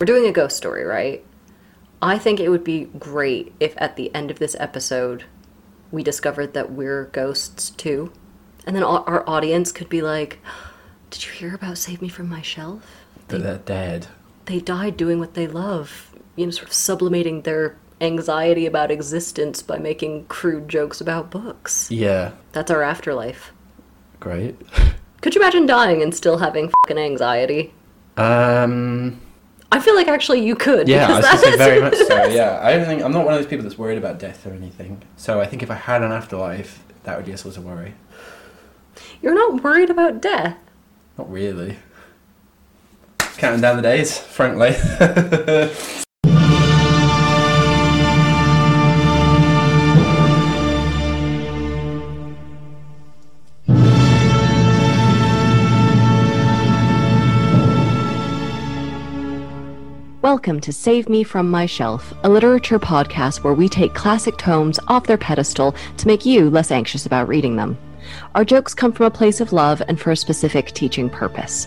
We're doing a ghost story, right? I think it would be great if at the end of this episode we discovered that we're ghosts too. And then our audience could be like, Did you hear about Save Me From My Shelf? But they're dead. They died doing what they love, you know, sort of sublimating their anxiety about existence by making crude jokes about books. Yeah. That's our afterlife. Great. Could you imagine dying and still having fucking anxiety? Um. I feel like actually you could. Yeah, I because was say very much so. Yeah, I don't think I'm not one of those people that's worried about death or anything. So I think if I had an afterlife, that would be a source of worry. You're not worried about death. Not really. Counting down the days, frankly. Welcome to Save Me From My Shelf, a literature podcast where we take classic tomes off their pedestal to make you less anxious about reading them. Our jokes come from a place of love and for a specific teaching purpose.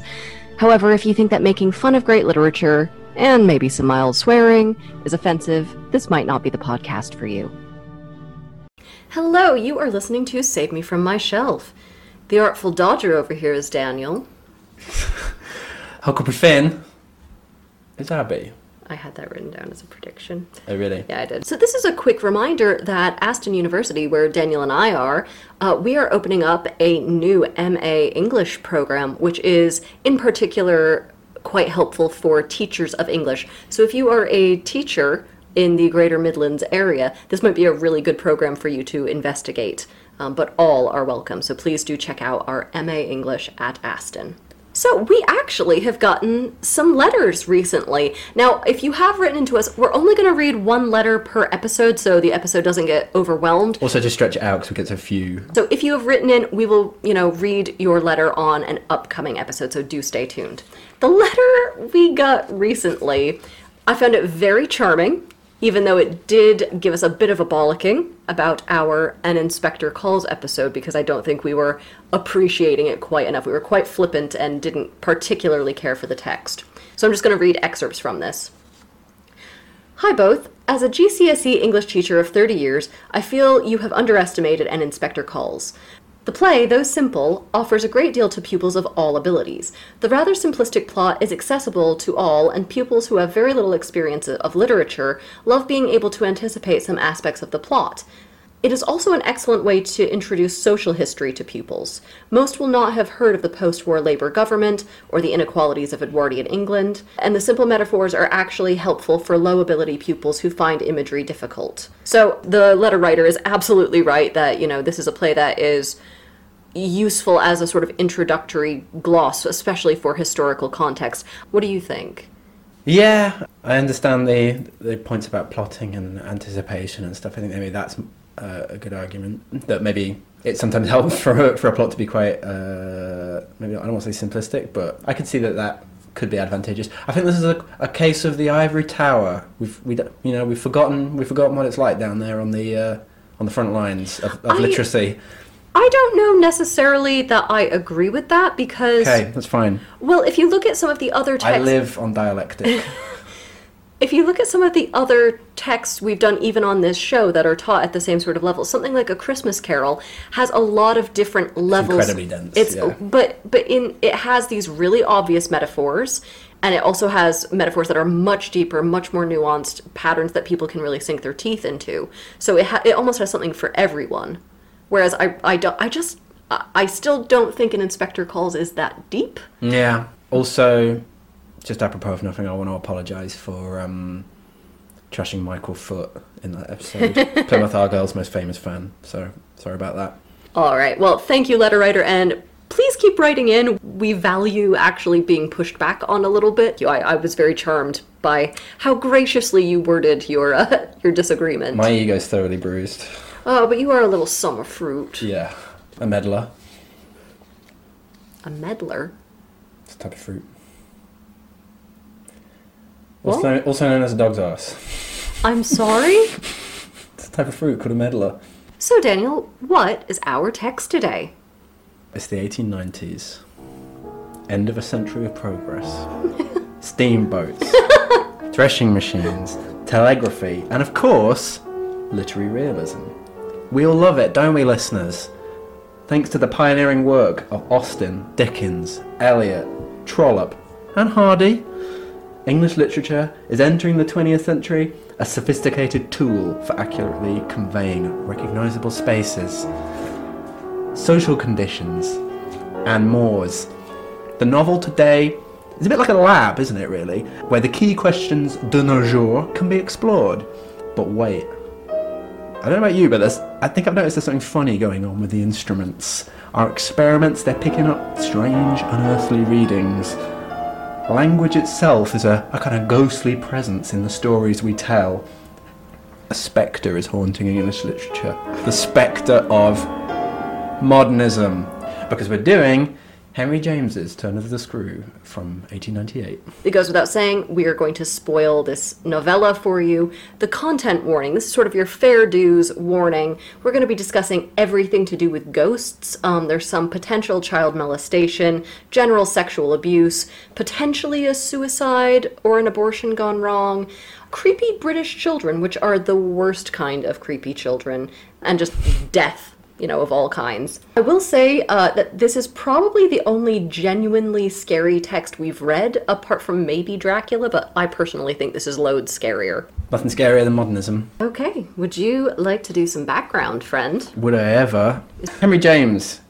However, if you think that making fun of great literature, and maybe some mild swearing, is offensive, this might not be the podcast for you. Hello, you are listening to Save Me From My Shelf. The Artful Dodger over here is Daniel. Huckleberry Finn. Is Abby? I had that written down as a prediction. Oh, really? Yeah, I did. So this is a quick reminder that Aston University, where Daniel and I are, uh, we are opening up a new MA English program, which is in particular quite helpful for teachers of English. So if you are a teacher in the Greater Midlands area, this might be a really good program for you to investigate. Um, but all are welcome. So please do check out our MA English at Aston. So, we actually have gotten some letters recently. Now, if you have written into us, we're only going to read one letter per episode so the episode doesn't get overwhelmed. Also, just stretch it out because we get so few. So, if you have written in, we will, you know, read your letter on an upcoming episode, so do stay tuned. The letter we got recently, I found it very charming, even though it did give us a bit of a bollocking about our An Inspector Calls episode because I don't think we were appreciating it quite enough. We were quite flippant and didn't particularly care for the text. So I'm just going to read excerpts from this. Hi both. As a GCSE English teacher of 30 years, I feel you have underestimated an inspector calls. The play, though simple, offers a great deal to pupils of all abilities. The rather simplistic plot is accessible to all, and pupils who have very little experience of literature love being able to anticipate some aspects of the plot. It is also an excellent way to introduce social history to pupils. Most will not have heard of the post war Labour government or the inequalities of Edwardian England, and the simple metaphors are actually helpful for low ability pupils who find imagery difficult. So the letter writer is absolutely right that, you know, this is a play that is useful as a sort of introductory gloss, especially for historical context. What do you think? Yeah, I understand the the points about plotting and anticipation and stuff. I think maybe that's uh, a good argument. That maybe it sometimes helps for a, for a plot to be quite uh, maybe I don't want to say simplistic, but I could see that that could be advantageous. I think this is a, a case of the ivory tower. We've we you know we've forgotten we've forgotten what it's like down there on the uh, on the front lines of, of I- literacy. I don't know necessarily that I agree with that because, Okay, that's fine. well, if you look at some of the other types I live on dialectic. if you look at some of the other texts we've done even on this show that are taught at the same sort of level, something like a Christmas Carol has a lot of different levels. it's incredibly dense, It's yeah. but but in it has these really obvious metaphors. And it also has metaphors that are much deeper, much more nuanced patterns that people can really sink their teeth into. So it ha- it almost has something for everyone. Whereas I I don't I just I I still don't think an inspector calls is that deep. Yeah. Also, just apropos of nothing, I want to apologise for um, trashing Michael Foot in that episode. Plymouth Argyle's most famous fan. So sorry about that. All right. Well, thank you, letter writer, and please keep writing in. We value actually being pushed back on a little bit. I, I was very charmed by how graciously you worded your uh, your disagreement. My ego's thoroughly bruised. oh, but you are a little summer fruit, Yeah. A meddler. a meddler. It's a type of fruit. Also, also known as a dog's ass. I'm sorry. It's a type of fruit called a medlar. so, Daniel, what is our text today? It's the 1890s. End of a century of progress. Steamboats. threshing machines, telegraphy, and of course, literary realism. We all love it, don't we, listeners? Thanks to the pioneering work of Austen, Dickens, Eliot, Trollope, and Hardy, English literature is entering the 20th century a sophisticated tool for accurately conveying recognizable spaces, social conditions, and mores. The novel today is a bit like a lab, isn't it, really? Where the key questions de nos jours can be explored. But wait. I don't know about you, but I think I've noticed there's something funny going on with the instruments. Our experiments, they're picking up strange, unearthly readings Language itself is a, a kind of ghostly presence in the stories we tell. A spectre is haunting English literature. The spectre of modernism. Because we're doing Henry James's Turn of the Screw from 1898. It goes without saying, we are going to spoil this novella for you. The content warning this is sort of your fair dues warning. We're going to be discussing everything to do with ghosts. Um, there's some potential child molestation, general sexual abuse, potentially a suicide or an abortion gone wrong, creepy British children, which are the worst kind of creepy children, and just death you know, of all kinds. I will say uh, that this is probably the only genuinely scary text we've read, apart from maybe Dracula, but I personally think this is loads scarier. Nothing scarier than modernism. Okay, would you like to do some background, friend? Would I ever? Henry James,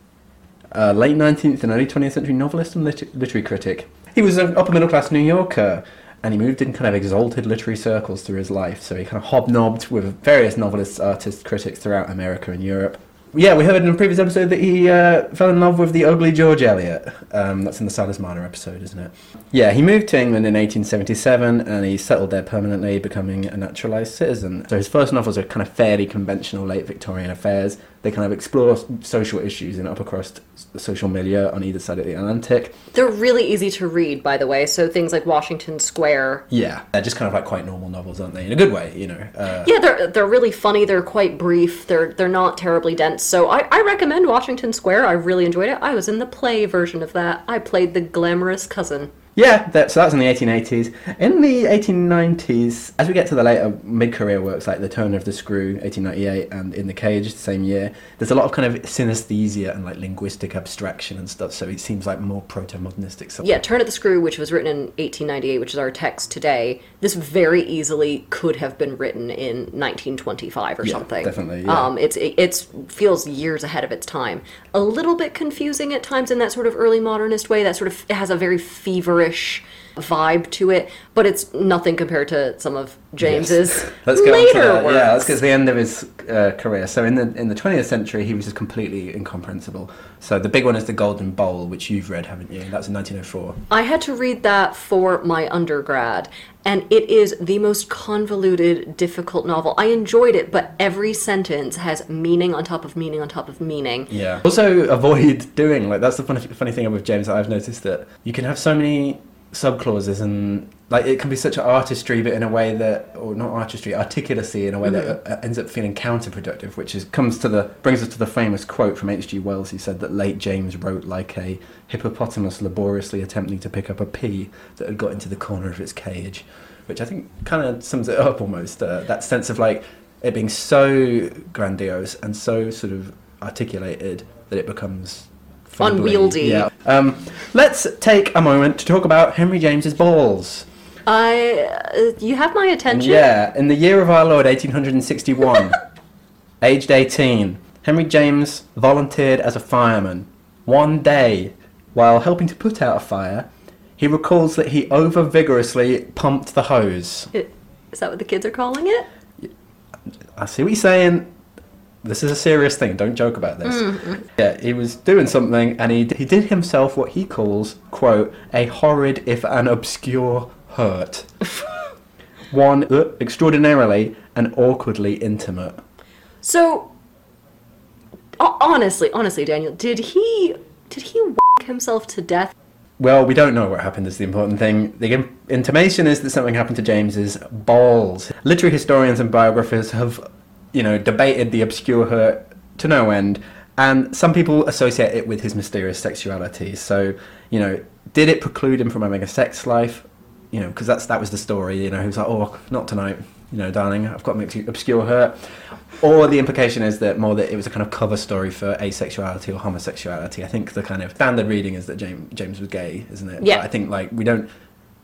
uh, late 19th and early 20th century novelist and lit- literary critic. He was an upper middle class New Yorker and he moved in kind of exalted literary circles through his life. So he kind of hobnobbed with various novelists, artists, critics throughout America and Europe. Yeah, we heard in a previous episode that he uh, fell in love with the ugly George Eliot. Um, that's in the Silas Marner episode, isn't it? Yeah, he moved to England in 1877 and he settled there permanently, becoming a naturalised citizen. So his first novels are kind of fairly conventional late Victorian affairs. They kind of explore social issues in upper crust social milieu on either side of the Atlantic. They're really easy to read, by the way. So things like Washington Square. Yeah, they're just kind of like quite normal novels, aren't they? In a good way, you know. Uh, yeah, they're they're really funny. They're quite brief. They're they're not terribly dense. So I, I recommend Washington Square. I really enjoyed it. I was in the play version of that. I played the glamorous cousin. Yeah, that, so that was in the 1880s. In the 1890s, as we get to the later mid-career works like The Turn of the Screw, 1898, and In the Cage, the same year, there's a lot of kind of synesthesia and like linguistic abstraction and stuff. So it seems like more proto-modernistic stuff. Yeah, Turn of the Screw, which was written in 1898, which is our text today. This very easily could have been written in 1925 or Yeah, something. definitely, yeah. Um, it's it it's, feels years ahead of its time. A little bit confusing at times in that sort of early modernist way. That sort of it has a very feverish Irish vibe to it, but it's nothing compared to some of James's Let's get later on to. Yeah, let's get to the end of his uh, career. So in the in the 20th century, he was just completely incomprehensible. So the big one is the Golden Bowl, which you've read, haven't you? That's in 1904. I had to read that for my undergrad, and it is the most convoluted, difficult novel. I enjoyed it, but every sentence has meaning on top of meaning on top of meaning. Yeah. Also, avoid doing like that's the funny funny thing with James that I've noticed that you can have so many subclauses and like it can be such an artistry, but in a way that, or not artistry, articulacy in a way that uh, ends up feeling counterproductive, which is comes to the brings us to the famous quote from H.G. Wells. He said that late James wrote like a hippopotamus laboriously attempting to pick up a pea that had got into the corner of its cage, which I think kind of sums it up almost. Uh, that sense of like it being so grandiose and so sort of articulated that it becomes Unwieldy. Yeah. Um, let's take a moment to talk about Henry James's balls. I, uh, you have my attention. Yeah, in the year of our Lord, 1861, aged 18, Henry James volunteered as a fireman. One day, while helping to put out a fire, he recalls that he over vigorously pumped the hose. Is that what the kids are calling it? I see what you're saying. This is a serious thing. Don't joke about this. Yeah, he was doing something, and he he did himself what he calls quote a horrid if an obscure hurt. One uh, extraordinarily and awkwardly intimate. So, honestly, honestly, Daniel, did he did he whack himself to death? Well, we don't know what happened. Is the important thing. The intimation is that something happened to James's balls. Literary historians and biographers have, you know, debated the obscure hurt to no end, and some people associate it with his mysterious sexuality. So, you know, did it preclude him from having a sex life? you know, because that's that was the story. You know, he was like, "Oh, not tonight." You know, darling, I've got to obscure her. Or the implication is that more that it was a kind of cover story for asexuality or homosexuality. I think the kind of standard reading is that James James was gay, isn't it? Yeah. But I think like we don't.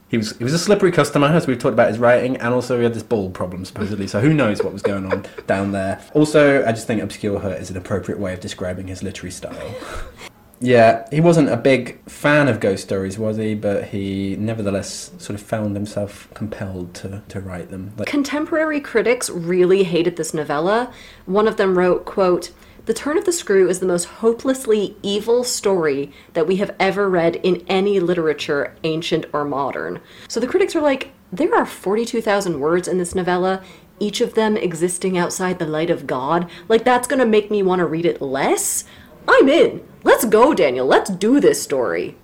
He was he was a slippery customer, as we've talked about his writing, and also he had this ball problem supposedly. So who knows what was going on down there? Also, I just think obscure hurt is an appropriate way of describing his literary style. Yeah, he wasn't a big fan of ghost stories, was he? But he nevertheless sort of found himself compelled to, to write them. Like, Contemporary critics really hated this novella. One of them wrote, quote, "The Turn of the Screw is the most hopelessly evil story that we have ever read in any literature, ancient or modern." So the critics are like, "There are 42,000 words in this novella." Each of them existing outside the light of God. Like, that's gonna make me want to read it less? I'm in. Let's go, Daniel. Let's do this story.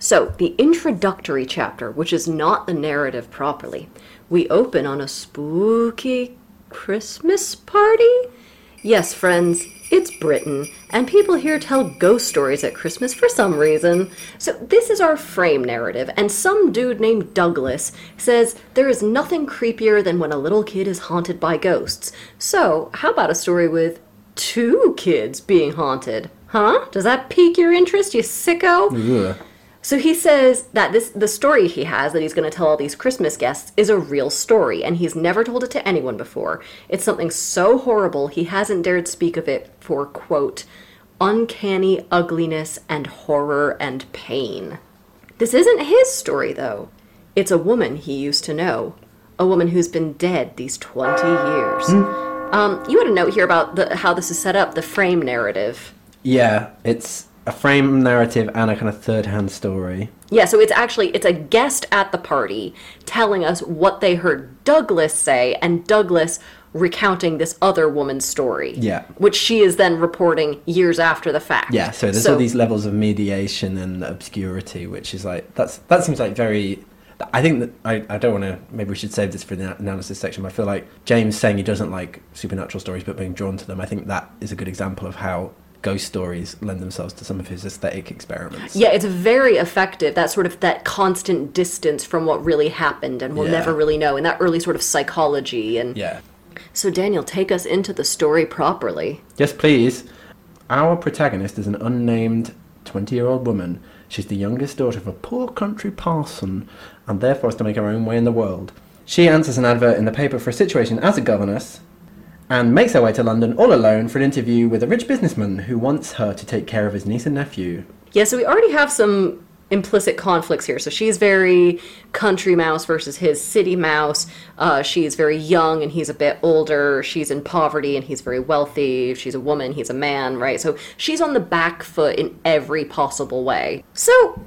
So, the introductory chapter, which is not the narrative properly, we open on a spooky Christmas party? Yes, friends, it's Britain, and people here tell ghost stories at Christmas for some reason. So, this is our frame narrative, and some dude named Douglas says there is nothing creepier than when a little kid is haunted by ghosts. So, how about a story with two kids being haunted? Huh? Does that pique your interest, you sicko? ugh. So he says that this the story he has that he's going to tell all these Christmas guests is a real story and he's never told it to anyone before. It's something so horrible he hasn't dared speak of it for quote uncanny ugliness and horror and pain. This isn't his story though. It's a woman he used to know, a woman who's been dead these 20 years. Um, you had a note here about the, how this is set up, the frame narrative. Yeah, it's a frame narrative and a kind of third hand story. Yeah, so it's actually it's a guest at the party telling us what they heard Douglas say and Douglas recounting this other woman's story. Yeah. Which she is then reporting years after the fact. Yeah, so there's all these levels of mediation and obscurity, which is like that's that seems like very. I think that I, I don't want to. Maybe we should save this for the analysis section. But I feel like James saying he doesn't like supernatural stories, but being drawn to them. I think that is a good example of how ghost stories lend themselves to some of his aesthetic experiments. Yeah, it's very effective. That sort of that constant distance from what really happened and we'll Yeah. never really know and that early sort of psychology and Yeah. So Daniel, take us into the story properly. Yes, please. Our protagonist is an unnamed 20 year old woman. She's the youngest daughter of a poor country parson and therefore has to make her own way in the world. She answers an advert in the paper for a situation as a governess and makes her way to London all alone for an interview with a rich businessman who wants her to take care of his niece and nephew. Yeah, so we already have some implicit conflicts here. So she's very country mouse versus his city mouse. Uh, she's very young and he's a bit older. She's in poverty and he's very wealthy. She's a woman, he's a man, right? So she's on the back foot in every possible way. So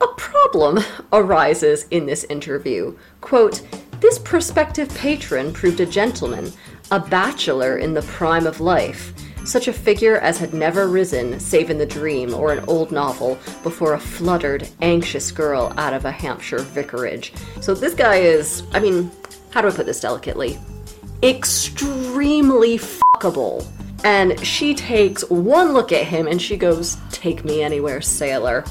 a problem arises in this interview. Quote, this prospective patron proved a gentleman, a bachelor in the prime of life, such a figure as had never risen, save in the dream or an old novel, before a fluttered, anxious girl out of a Hampshire vicarage. So this guy is, I mean, how do I put this delicately? Extremely fuckable. And she takes one look at him and she goes, Take me anywhere, sailor.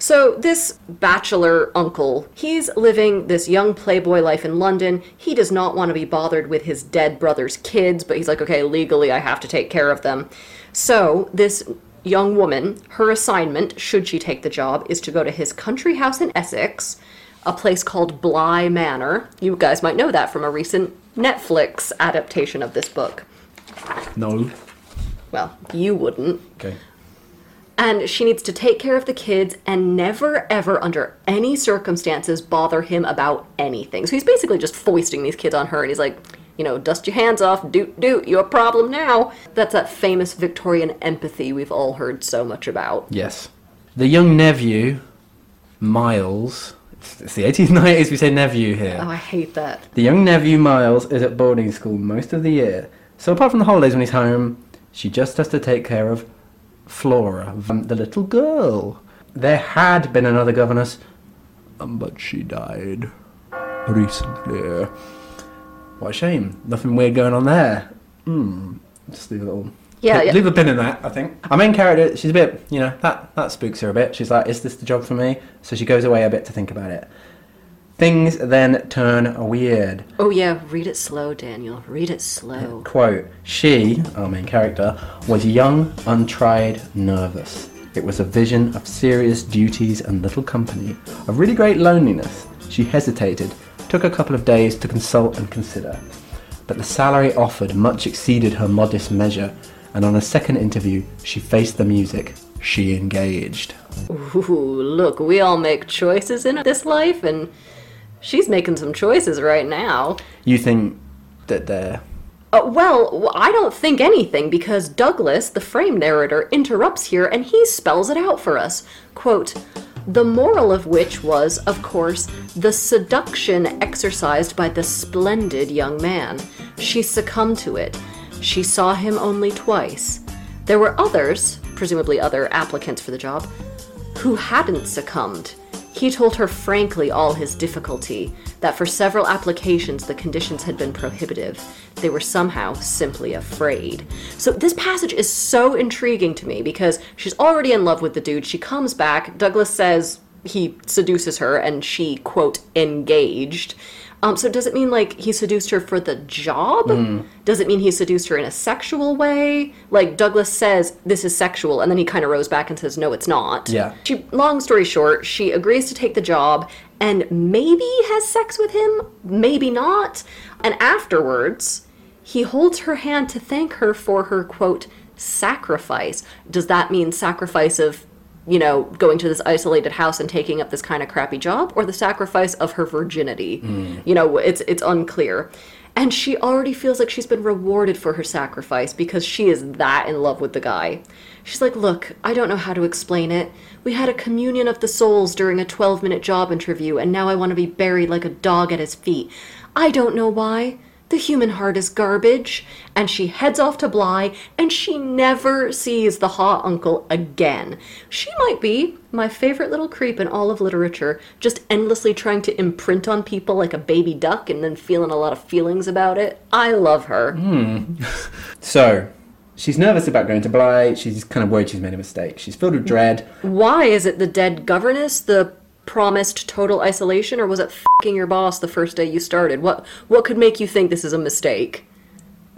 So, this bachelor uncle, he's living this young playboy life in London. He does not want to be bothered with his dead brother's kids, but he's like, okay, legally I have to take care of them. So, this young woman, her assignment, should she take the job, is to go to his country house in Essex, a place called Bly Manor. You guys might know that from a recent Netflix adaptation of this book. No. Well, you wouldn't. Okay. And she needs to take care of the kids and never, ever, under any circumstances, bother him about anything. So he's basically just foisting these kids on her, and he's like, you know, dust your hands off, doot doot, you a problem now. That's that famous Victorian empathy we've all heard so much about. Yes. The young nephew, Miles. It's, it's the 80s, 90s, we say nephew here. Oh, I hate that. The young nephew Miles is at boarding school most of the year, so apart from the holidays when he's home, she just has to take care of Flora, the little girl. There had been another governess, um, but she died recently. What a shame. Nothing weird going on there. Hmm. Just the little Yeah, yeah. Leave a pin in that, I think. Our main character, she's a bit, you know, that, that spooks her a bit. She's like, is this the job for me? So she goes away a bit to think about it. Things then turn weird. Oh yeah, read it slow, Daniel. Read it slow. Quote, she, our main character, was young, untried, nervous. It was a vision of serious duties and little company, of really great loneliness. She hesitated, took a couple of days to consult and consider. But the salary offered much exceeded her modest measure, and on a second interview, she faced the music. She engaged. Ooh, look, we all make choices in this life, and she's making some choices right now. You think that they're. Uh, well, I don't think anything because Douglas, the frame narrator, interrupts here and he spells it out for us. Quote, the moral of which was, of course, the seduction exercised by the splendid young man. She succumbed to it. She saw him only twice. There were others, presumably other applicants for the job, who hadn't succumbed. He told her frankly all his difficulty, that for several applications the conditions had been prohibitive. They were somehow simply afraid. So this passage is so intriguing to me because she's already in love with the dude. She comes back. Douglas says he seduces her and she, quote, engaged. Um, so does it mean like he seduced her for the job? Does it mean he seduced her in a sexual way? Like Douglas says this is sexual, and then he kind of rows back and says no, it's not. Yeah. She, long story short, she agrees to take the job and maybe has sex with him, maybe not. And afterwards, he holds her hand to thank her for her quote sacrifice. Does that mean sacrifice of you know, going to this isolated house and taking up this kind of crappy job, or the sacrifice of her virginity. Mm. You know, it's it's unclear. And she already feels like she's been rewarded for her sacrifice because she is that in love with the guy. She's like, Look, I don't know how to explain it. We had a communion of the souls during a 12 minute job interview, and now I want to be buried like a dog at his feet. I don't know why. The human heart is garbage. And she heads off to Bly, and she never sees the hot uncle again. She might be my favorite little creep in all of literature, just endlessly trying to imprint on people like a baby duck and then feeling a lot of feelings about it. I love her. Hmm. So, she's nervous about going to Bly. She's kind of worried she's made a mistake. She's filled with dread. Why is it the dead governess, the promised total isolation, or was it fing your boss the first day you started? What what could make you think this is a mistake?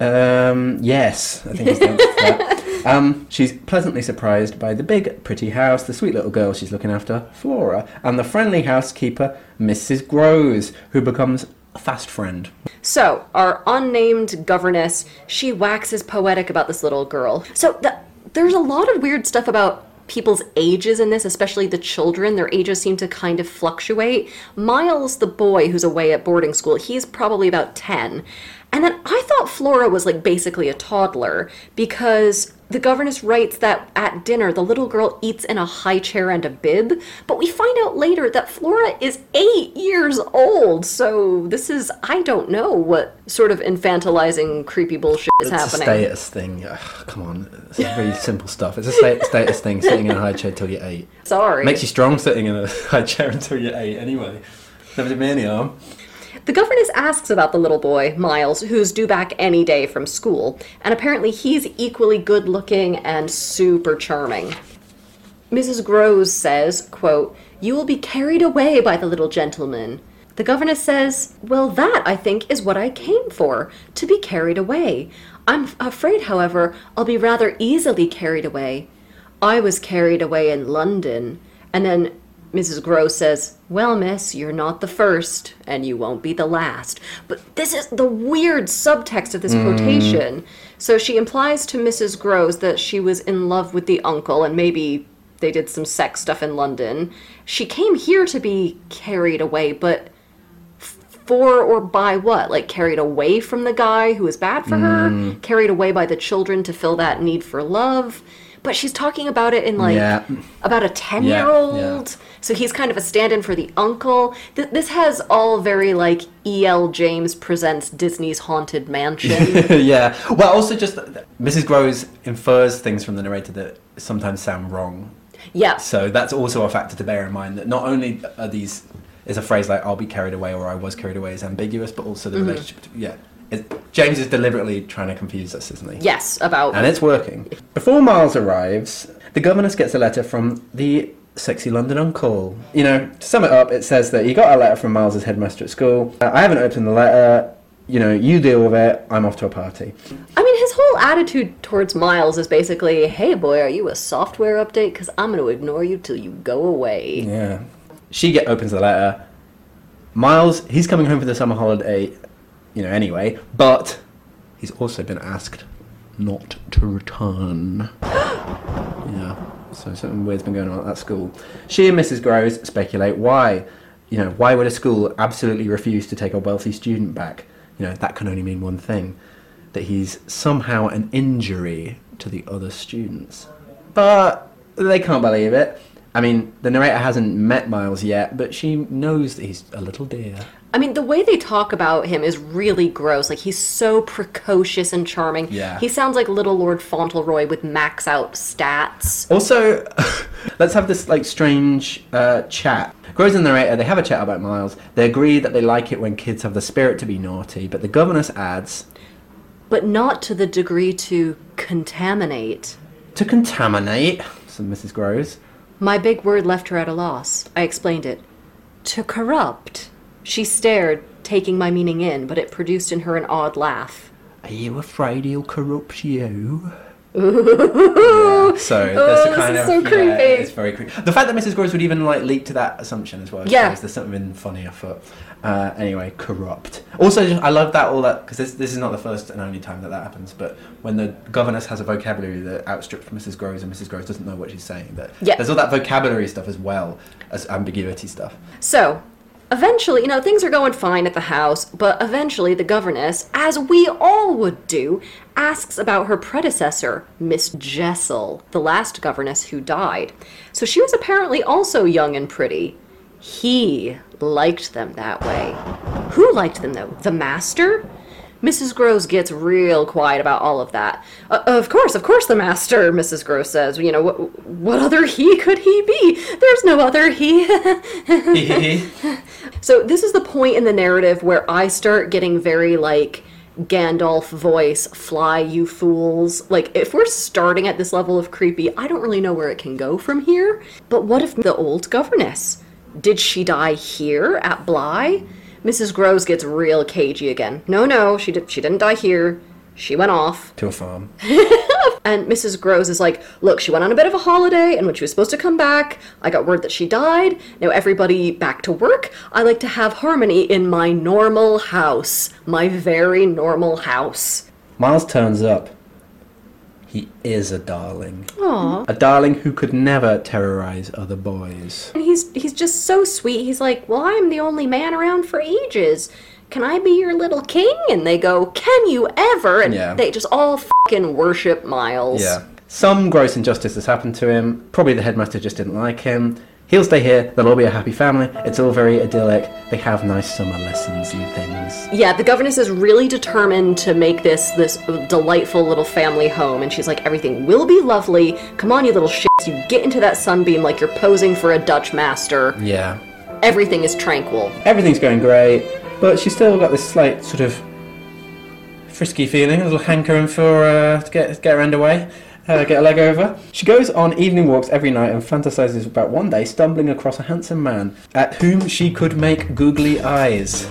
Um, yes, I think it's that. Um, she's pleasantly surprised by the big, pretty house, the sweet little girl she's looking after, Flora, and the friendly housekeeper, Mrs. Grose, who becomes a fast friend. So, our unnamed governess, she waxes poetic about this little girl. So, the, there's a lot of weird stuff about people's ages in this, especially the children. Their ages seem to kind of fluctuate. Miles, the boy who's away at boarding school, he's probably about 10. And then I thought Flora was like basically a toddler because the governess writes that at dinner the little girl eats in a high chair and a bib, but we find out later that Flora is eight years old. So this is, I don't know what sort of infantilizing, creepy bullshit is It's happening. a status thing. Ugh, come on, it's very simple stuff. It's a sta- status thing, sitting in a high chair till you're eight. Sorry. Makes you strong sitting in a high chair until you're eight, anyway. Never did me any harm. The governess asks about the little boy, Miles, who's due back any day from school, and apparently he's equally good looking and super charming. Mrs. Grose says, quote, You will be carried away by the little gentleman. The governess says, Well, that, I think, is what I came for, to be carried away. I'm afraid, however, I'll be rather easily carried away. I was carried away in London. And then Mrs. Grose says, Well, miss, you're not the first, and you won't be the last. But this is the weird subtext of this mm. quotation. So she implies to Mrs. Grose that she was in love with the uncle, and maybe they did some sex stuff in London. She came here to be carried away, but for or by what? Like carried away from the guy who was bad for her? Mm. Carried away by the children to fill that need for love? But she's talking about it in like Yeah. about a 10 year old. yeah. So he's kind of a stand in for the uncle. Th- this has all very like E.L. James presents Disney's Haunted Mansion. yeah. Well, also just Mrs. Grose infers things from the narrator that sometimes sound wrong. yeah. So that's also a factor to bear in mind that not only are these is a phrase like "I'll be carried away" or "I was carried away" is ambiguous, but also the mm-hmm. relationship. To, yeah, It, James is deliberately trying to confuse us, isn't he? Yes, about And it's working. Before Miles arrives, the governess gets a letter from the sexy London uncle. You know, to sum it up, it says that he got a letter from Miles's headmaster at school. Uh, I haven't opened the letter. You know, you deal with it. I'm off to a party. I mean, his whole attitude towards Miles is basically, "Hey, boy, are you a software update? Because I'm going to ignore you till you go away." Yeah. She get opens the letter. Miles, he's coming home for the summer holiday, you know, anyway, but he's also been asked not to return. yeah. So something weird's been going on at that school. She and Mrs. Grose speculate why. You know, why would a school absolutely refuse to take a wealthy student back? You know, that can only mean one thing that he's somehow an injury to the other students. But they can't believe it. I mean, the narrator hasn't met Miles yet, but she knows that he's a little dear. I mean, the way they talk about him is really gross. Like, he's so precocious and charming. Yeah. He sounds like little Lord Fauntleroy with max out stats. Also, let's have this like strange uh, chat. Grose and the narrator they have a chat about Miles. They agree that they like it when kids have the spirit to be naughty, but the governess adds But not to the degree to contaminate. to contaminate. Said Mrs. Grose. My big word left her at a loss. I explained it. To corrupt. She stared, taking my meaning in, but it produced in her an odd laugh. Are you afraid he'll corrupt you? Yeah, so that's Oh, the kind this of so yeah, creepy. it's very creepy. The fact that Mrs. Grose would even like leap to that assumption as well. Yeah. there's something funny afoot. Uh, anyway, corrupt. Also, just- I love that all that because this this is not the first and only time that that happens. But when the governess has a vocabulary that outstrips Mrs. Grose and Mrs. Grose doesn't know what she's saying, that Yeah. there's all that vocabulary stuff as well as ambiguity stuff. So, eventually, you know, things are going fine at the house, but eventually the governess, as we all would do, asks about her predecessor, Miss Jessel, the last governess who died. So she was apparently also young and pretty. He liked them that way. Who liked them, though? The master? Mrs. Grose gets real quiet about all of that. Uh, of course, of course, the master, Mrs. Grose says. You know, what, what other he could he be? There's no other he. So this is the point in the narrative where I start getting very like Gandalf voice, fly you fools. Like if we're starting at this level of creepy, I don't really know where it can go from here. But what if the old governess? Did she die here at Bly? Mrs. Grose gets real cagey again. No, no, she did she didn't die here. She went off. to a farm. And Mrs. Grose is like, look, she went on a bit of a holiday, and when she was supposed to come back, I got word that she died. Now everybody back to work. I like to have harmony in my normal house. My very normal house. Miles turns up. He is a darling. Aww. A darling who could never terrorize other boys. And he's he's just so sweet. He's like, Well, I'm the only man around for ages. Can I be your little king? And they go, Can you ever? And Yeah. they just all fucking worship Miles. Yeah. Some gross injustice has happened to him. Probably the headmaster just didn't like him. He'll stay here. They'll all be a happy family. It's all very idyllic. They have nice summer lessons and things. Yeah, the governess is really determined to make this this delightful little family home, and she's like, everything will be lovely. Come on, you little shits, you get into that sunbeam like you're posing for a Dutch master. Yeah. Everything is tranquil. Everything's going great, but she's still got this slight sort of frisky feeling, a little hankering for uh, to get get her underway. Uh, get a leg over. She goes on evening walks every night and fantasizes about one day stumbling across a handsome man at whom she could make googly eyes.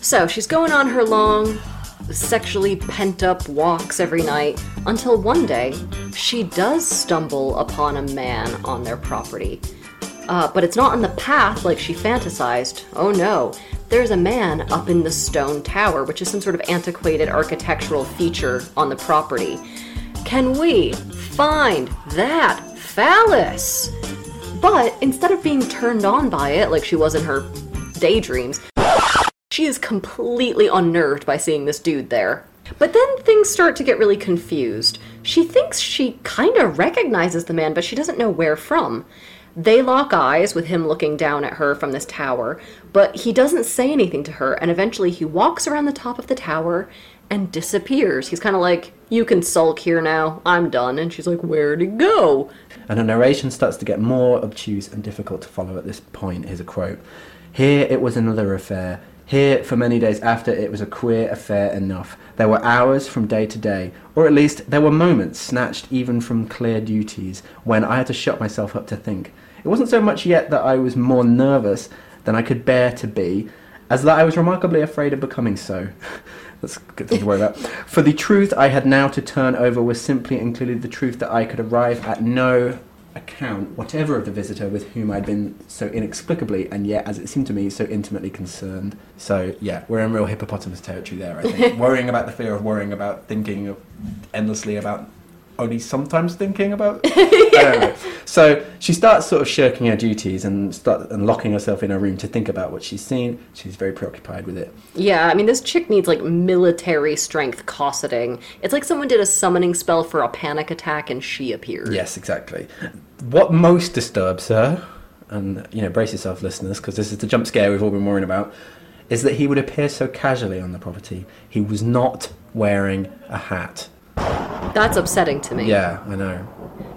So she's going on her long, sexually pent up walks every night until one day she does stumble upon a man on their property. Uh, but it's not on the path like she fantasized. Oh no, there's a man up in the stone tower, which is some sort of antiquated architectural feature on the property. Can we find that phallus? But instead of being turned on by it like she was in her daydreams, she is completely unnerved by seeing this dude there. But then things start to get really confused. She thinks she kind of recognizes the man, but she doesn't know where from. They lock eyes with him looking down at her from this tower, but he doesn't say anything to her, and eventually he walks around the top of the tower and disappears. He's kind of like, You can sulk here now, I'm done. And she's like, Where'd he go? and her narration starts to get more obtuse and difficult to follow at this point. Here's a quote Here it was another affair. Here, for many days after, it was a queer affair enough. There were hours from day to day, or at least there were moments snatched even from clear duties, when I had to shut myself up to think. It wasn't so much yet that I was more nervous than I could bear to be, as that I was remarkably afraid of becoming so. That's a good thing to worry about. For the truth I had now to turn over was simply and clearly the truth that I could arrive at no account whatever of the visitor with whom I'd been so inexplicably and yet, as it seemed to me, so intimately concerned. So yeah, we're in real hippopotamus territory there. I think worrying about the fear of worrying about thinking of endlessly about only sometimes thinking about. I don't. Um, so she starts sort of shirking her duties and start and locking herself in her room to think about what she's seen. She's very preoccupied with it. Yeah, I mean, this chick needs like military strength cosseting. It's like someone did a summoning spell for a panic attack and she appeared. Yes, exactly. What most disturbs her, and you know, brace yourself, listeners, because this is the jump scare we've all been worrying about, is that he would appear so casually on the property. He was not wearing a hat. That's upsetting to me. Yeah, I know.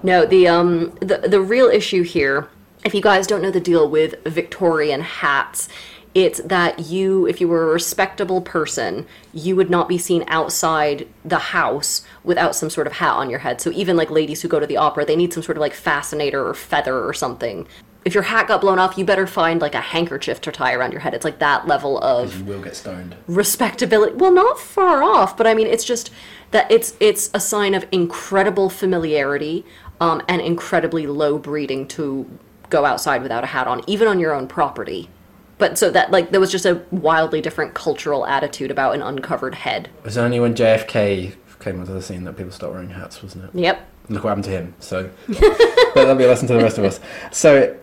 No, the um the the real issue here, if you guys don't know the deal with Victorian hats, it's that you if you were a respectable person, you would not be seen outside the house without some sort of hat on your head. So even like ladies who go to the opera, they need some sort of like fascinator or feather or something. If your hat got blown off, you better find like a handkerchief to tie around your head. It's like that level of You will get stoned. respectability well not far off but i mean it's just that it's it's a sign of incredible familiarity um, and incredibly low breeding to go outside without a hat on even on your own property but so that like there was just a wildly different cultural attitude about an uncovered head It was only when JFK came onto the scene that people stopped wearing hats, wasn't it? yep Look what happened to him. So but that'll be a lesson to the rest of us. So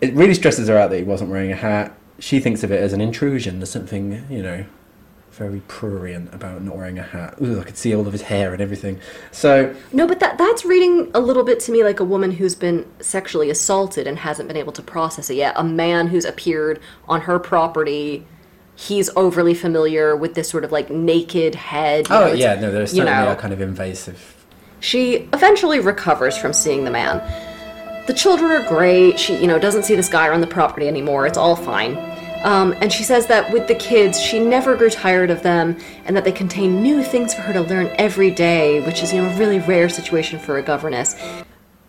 it really stresses her out that he wasn't wearing a hat. She thinks of it as an intrusion. There's something, you know, very prurient about not wearing a hat. Ooh, I could see all of his hair and everything. So no but that that's reading a little bit to me like a woman who's been sexually assaulted and hasn't been able to process it yet a man who's appeared on her property he's overly familiar with this sort of like naked head Oh know, yeah, no, there's you know. a kind of invasive. She eventually recovers from seeing the man. The children are great. She, you know, doesn't see this guy around the property anymore. It's all fine. Um, and she says that with the kids, she never grew tired of them, and that they contain new things for her to learn every day, which is, you know, a really rare situation for a governess.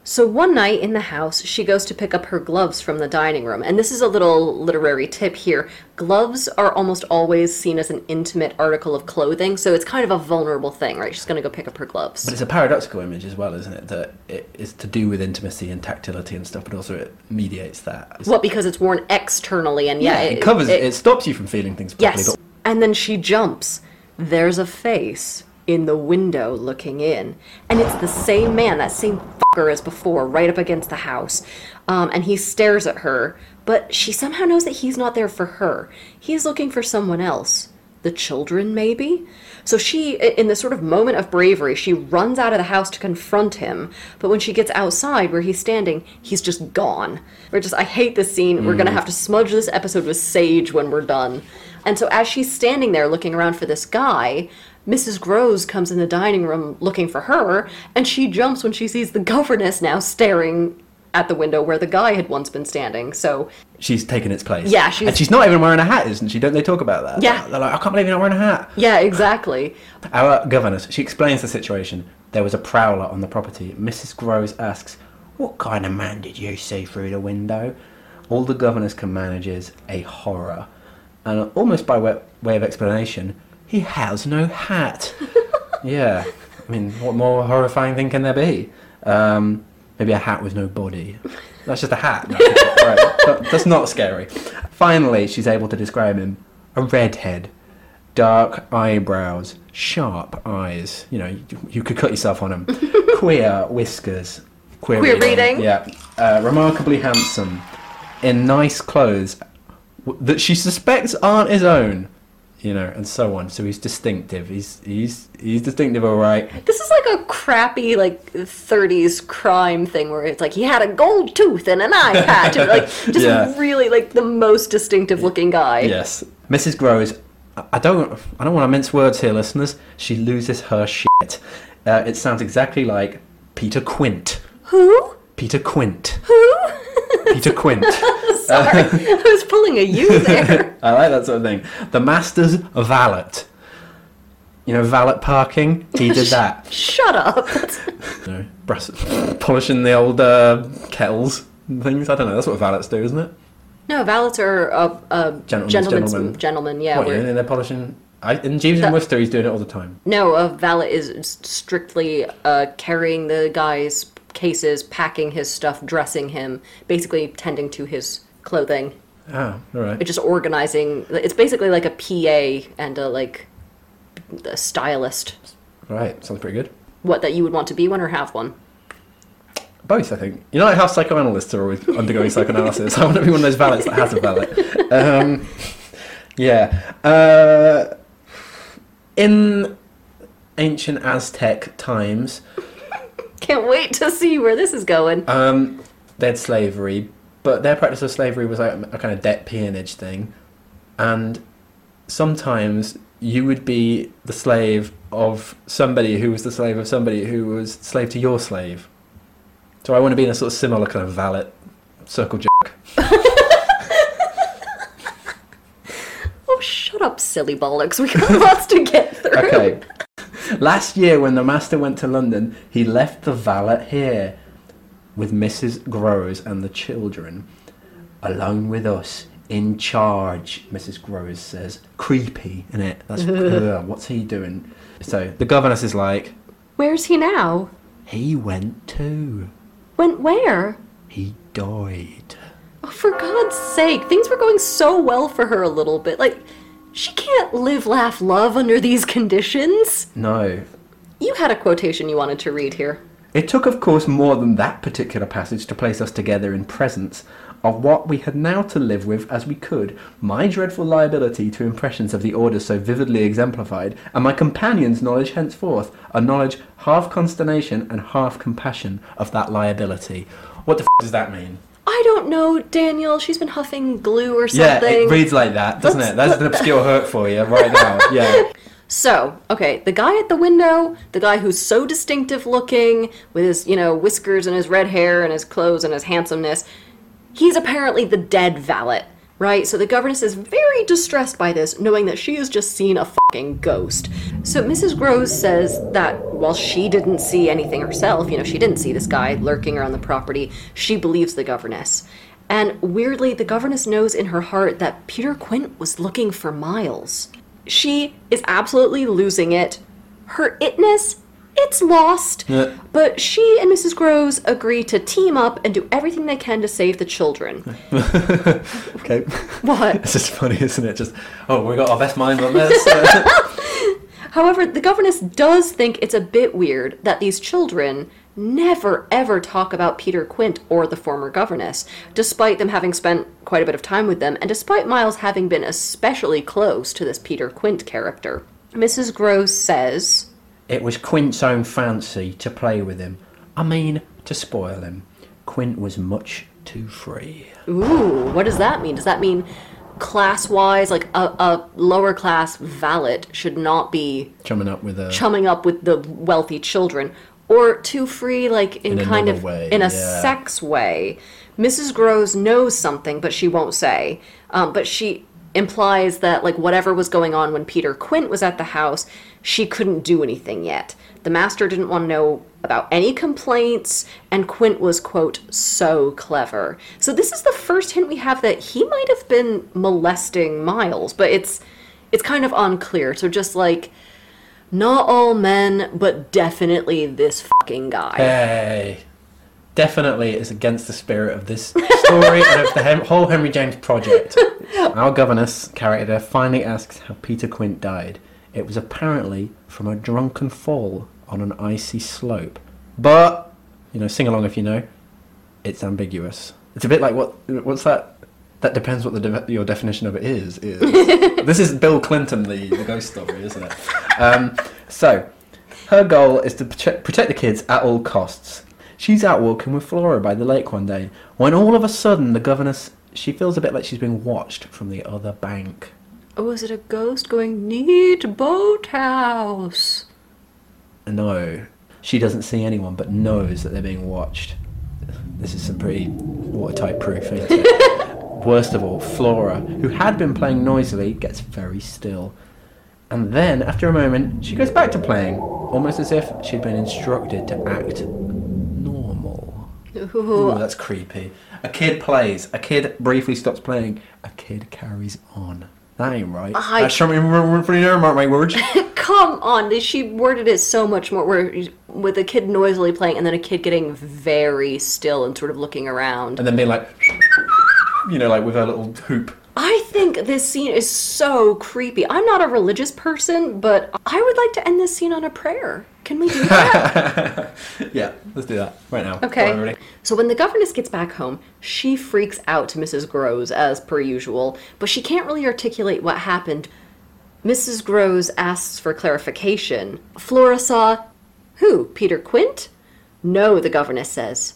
So one night in the house, she goes to pick up her gloves from the dining room. And this is a little literary tip here. Gloves are almost always seen as an intimate article of clothing, so it's kind of a vulnerable thing, right? She's going to go pick up her gloves. But it's a paradoxical image as well, isn't it? That it is to do with intimacy and tactility and stuff, but also it mediates that. What because it's worn externally and yeah, it, covers it, stops you from feeling things properly. yes. But And then she jumps. There's a face in the window looking in, and it's the same man, that same fucker as before, right up against the house. Um, and he stares at her, but she somehow knows that he's not there for her. He's looking for someone else. The children, maybe? So she, in this sort of moment of bravery, she runs out of the house to confront him. But when she gets outside where he's standing, he's just gone. We're just, I hate this scene. We're gonna have to smudge this episode with sage when we're done. And so as she's standing there looking around for this guy, Mrs. Grose comes in the dining room looking for her, and she jumps when she sees the governess now staring at the window where the guy had once been standing. So she's taken its place. Yeah, she's- and she's not even wearing a hat, isn't she? Don't they talk about that? Yeah. they're like, I can't believe you're not wearing a hat. yeah, exactly. Our governess, she explains the situation. There was a prowler on the property. Mrs. Grose asks, What kind of man did you see through the window? All the governess can manage is a horror. And almost by way, way of explanation, he has no hat. yeah. I mean, what more horrifying thing can there be? Um, maybe a hat with no body. That's just a hat. No, right. That- That's not scary. Finally, she's able to describe him a redhead dark eyebrows, sharp eyes. You know, you, you could cut yourself on them. Queer whiskers. Queer, Queer reading. Yeah. Uh, remarkably handsome. In nice clothes that she suspects aren't his own. You know, and so on. So he's distinctive. He's he's he's distinctive, all right. This is like a crappy like 30s crime thing where it's like he had a gold tooth and an eye patch and like just Yeah. really like the most distinctive looking guy. Yes. Mrs. Grose. I- I don't. I don't want to mince words here, listeners. She loses her shit. Uh, it sounds exactly like Peter Quint. Who? Peter Quint. Who? Peter Quint. Sorry, I was pulling a U there. I like that sort of thing. The master's valet. You know, valet parking. He did that. Shut up. you know, brass, polishing the old uh, kettles and things. I don't know. That's what valets do, isn't it? No, valets are a Gentleman's gentleman's gentleman. gentleman. Yeah, what, and they're polishing. I, in Jeeves and Wooster, he's doing it all the time. No, a valet is strictly uh, carrying the guy's cases, packing his stuff, dressing him, basically tending to his clothing, Oh, all right. just organizing. It's basically like a PA and a like a stylist. Right, sounds pretty good. What that you would want to be one or have one. Both, I think. You know, like how psychoanalysts are always undergoing psychoanalysis. I want to be one of those valets that has a valet. Um, yeah. Uh, in ancient Aztec times, Can't wait to see where this is going. um, they had slavery, but their practice of slavery was like a kind of debt peonage thing. And sometimes you would be the slave of somebody who was the slave of somebody who was slave to your slave. So I want to be in a sort of similar kind of valet circle jerk. Oh, shut up, silly bollocks. We got lots to get through. Okay. Last year, when the master went to London, he left the valet here with Mrs. Grose and the children, alone with us, in charge. Mrs. Grose says, "Creepy, isn't it? That's ugh, what's he doing?" So the governess is like, Where's he now? "He went too. Went where? He died." Oh, for God's sake, things were going so well for her a little bit. Like, she can't live, laugh, love under these conditions. No, You had a quotation you wanted to read here. It took, of course, more than that particular passage to place us together in presence of what we had now to live with as we could, my dreadful liability to impressions of the order so vividly exemplified, and my companion's knowledge henceforth, a knowledge half consternation and half compassion of that liability. What the f does that mean? I don't know, Daniel. She's been huffing glue or something. Yeah, it reads like that, doesn't Let's- it? That's an obscure hurt for you right now. Yeah. So, okay, the guy at the window, the guy who's so distinctive looking, with his, you know, whiskers and his red hair and his clothes and his handsomeness, he's apparently the dead valet, right? So the governess is very distressed by this, knowing that she has just seen a fucking ghost. So Mrs. Grose says that while she didn't see anything herself, you know, she didn't see this guy lurking around the property, she believes the governess. And weirdly, the governess knows in her heart that Peter Quint was looking for Miles. She is absolutely losing it. Her itness, it's lost. Yeah. But she and Mrs. Grose agree to team up and do everything they can to save the children. Okay. What? It's just funny, isn't it? Just, oh, we got our best minds on this. However, the governess does think it's a bit weird that these children never ever talk about Peter Quint or the former governess, despite them having spent quite a bit of time with them, and despite Miles having been especially close to this Peter Quint character. Mrs. Grose says, It was Quint's own fancy to play with him. I mean, to spoil him. Quint was much too free. Ooh, what does that mean? Does that mean class wise, like a, a lower class valet should not be Chumming up with a. chumming up with the wealthy children? Or too free, like in, In kind of way, in a yeah. sex way. Mrs. Grose knows something, but she won't say. Um, but she implies that like whatever was going on when Peter Quint was at the house, she couldn't do anything yet. The master didn't want to know about any complaints, and Quint was quote so clever. So this is the first hint we have that he might have been molesting Miles, but it's it's kind of unclear. So just like not all men, but definitely this fucking guy. Hey! Definitely is against the spirit of this story and of the Hem- whole Henry James project. Our governess character finally asks how Peter Quint died. It was apparently from a drunken fall on an icy slope. But, you know, sing along if you know, it's ambiguous. It's a bit like what? What's that? That depends what the de- your definition of it is. Is this is Bill Clinton the, the ghost story, isn't it? Um, so, her goal is to prote- protect the kids at all costs. She's out walking with Flora by the lake one day when all of a sudden the governess she feels a bit like she's being watched from the other bank. Oh, is it a ghost going neat boathouse? No, she doesn't see anyone but knows that they're being watched. this is some pretty watertight proof. Ain't it? Worst of all, Flora, who had been playing noisily, gets very still. And then, after a moment, she goes back to playing, almost as if she'd been instructed to act normal. Ooh, Ooh, that's creepy. A kid plays, a kid briefly stops playing, a kid carries on. That ain't right. I- That's for you, mark my words. come on! She worded it so much more. Where with a kid noisily playing, and then a kid getting very still and sort of looking around. and then being like, you know, like with a little hoop. I think this scene is so creepy. I'm not a religious person, but I would like to end this scene on a prayer. Can we do that? Yeah, let's do that right now. Okay. So when the governess gets back home, she freaks out to Mrs. Grose as per usual, but she can't really articulate what happened. Mrs. Grose asks for clarification. Flora saw who? Peter Quint? No, the governess says.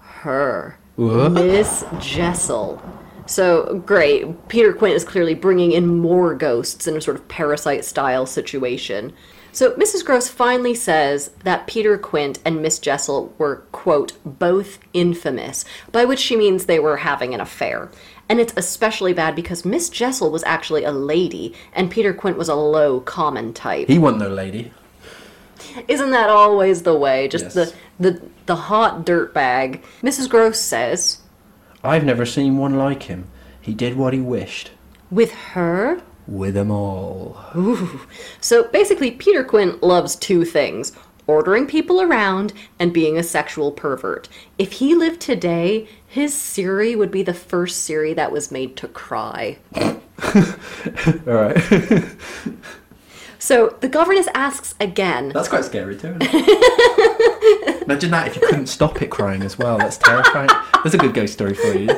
Her. What? Miss Jessel. So great. Peter Quint is clearly bringing in more ghosts in a sort of parasite style situation. So Mrs. Grose finally says that Peter Quint and Miss Jessel were, quote, both infamous, by which she means they were having an affair. And it's especially bad because Miss Jessel was actually a lady and Peter Quint was a low, common type. He wasn't no lady. Isn't that always the way? Just Yes. the, the, the hot dirtbag. Mrs. Grose says, I've never seen one like him. He did what he wished. with her? With them all. Ooh. So basically, Peter Quint loves two things ordering people around and being a sexual pervert. If he lived today, his Siri would be the first Siri that was made to cry. Alright. So the governess asks again. That's quite scary too. Imagine that if you couldn't stop it crying as well. That's terrifying. There's a good ghost story for you.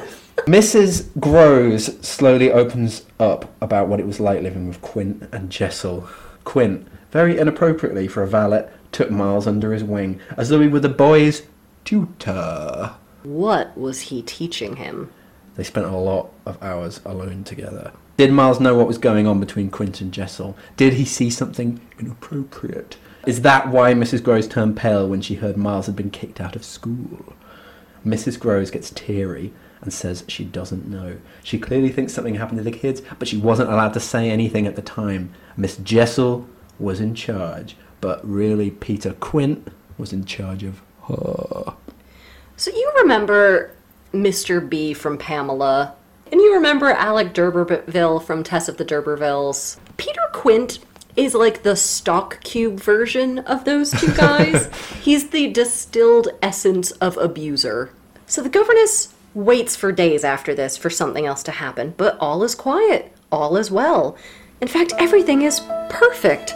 Mrs. Grose slowly opens up about what it was like living with Quint and Jessel. Quint, very inappropriately for a valet, took Miles under his wing, as though he were the boy's tutor. What was he teaching him? They spent a lot of hours alone together. Did Miles know what was going on between Quint and Jessel? Did he see something inappropriate? Is that why Mrs. Grose turned pale when she heard Miles had been kicked out of school? Mrs. Grose gets teary and says she doesn't know. She clearly thinks something happened to the kids, but she wasn't allowed to say anything at the time. Miss Jessel was in charge, but really Peter Quint was in charge of her. So you remember Mr. B from Pamela, and you remember Alec D'Urberville from Tess of the D'Urbervilles. Peter Quint is like the stock cube version of those two guys. He's the distilled essence of abuser. So the governess waits for days after this for something else to happen, but all is quiet, all is well. In fact, everything is perfect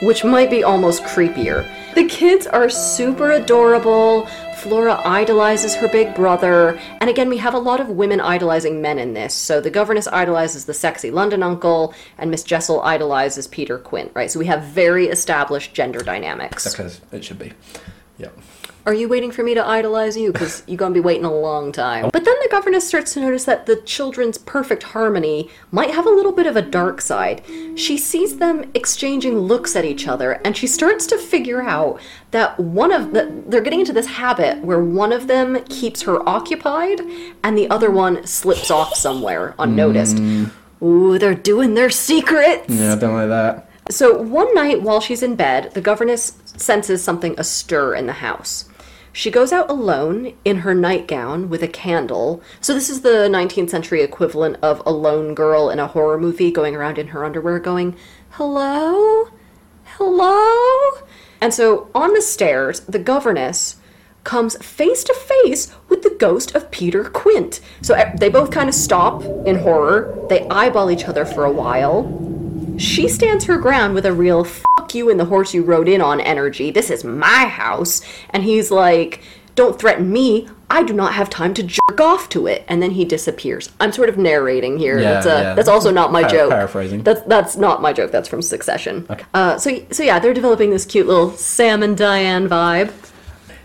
which might be almost creepier. The kids are super adorable. Flora idolizes her big brother. And again, we have a lot of women idolizing men in this. So the governess idolizes the sexy London uncle, and Miss Jessel idolizes Peter Quint, right? So we have very established gender dynamics. Because it should be. Yep. Are you waiting for me to idolize you? Because you're going to be waiting a long time. But then the governess starts to notice that the children's perfect harmony might have a little bit of a dark side. She sees them exchanging looks at each other, and she starts to figure out that one of the, they're getting into this habit where one of them keeps her occupied and the other one slips off somewhere unnoticed. Mm. Ooh, they're doing their secrets. Yeah, don't like that. So one night while she's in bed, the governess senses something astir in the house. She goes out alone in her nightgown with a candle. So this is the 19th century equivalent of a lone girl in a horror movie going around in her underwear going, "Hello? Hello?" And so on the stairs, the governess comes face to face with the ghost of Peter Quint. So they both kind of stop in horror. They eyeball each other for a while. She stands her ground with a real fuck you and the horse you rode in on energy. This is my house. And he's like, don't threaten me. I do not have time to jerk off to it. And then he disappears. I'm sort of narrating here. Yeah, that's, uh, yeah. that's also not my Par- joke. paraphrasing. That's that's not my joke. That's from Succession. Uh, so so yeah, they're developing this cute little Sam and Diane vibe.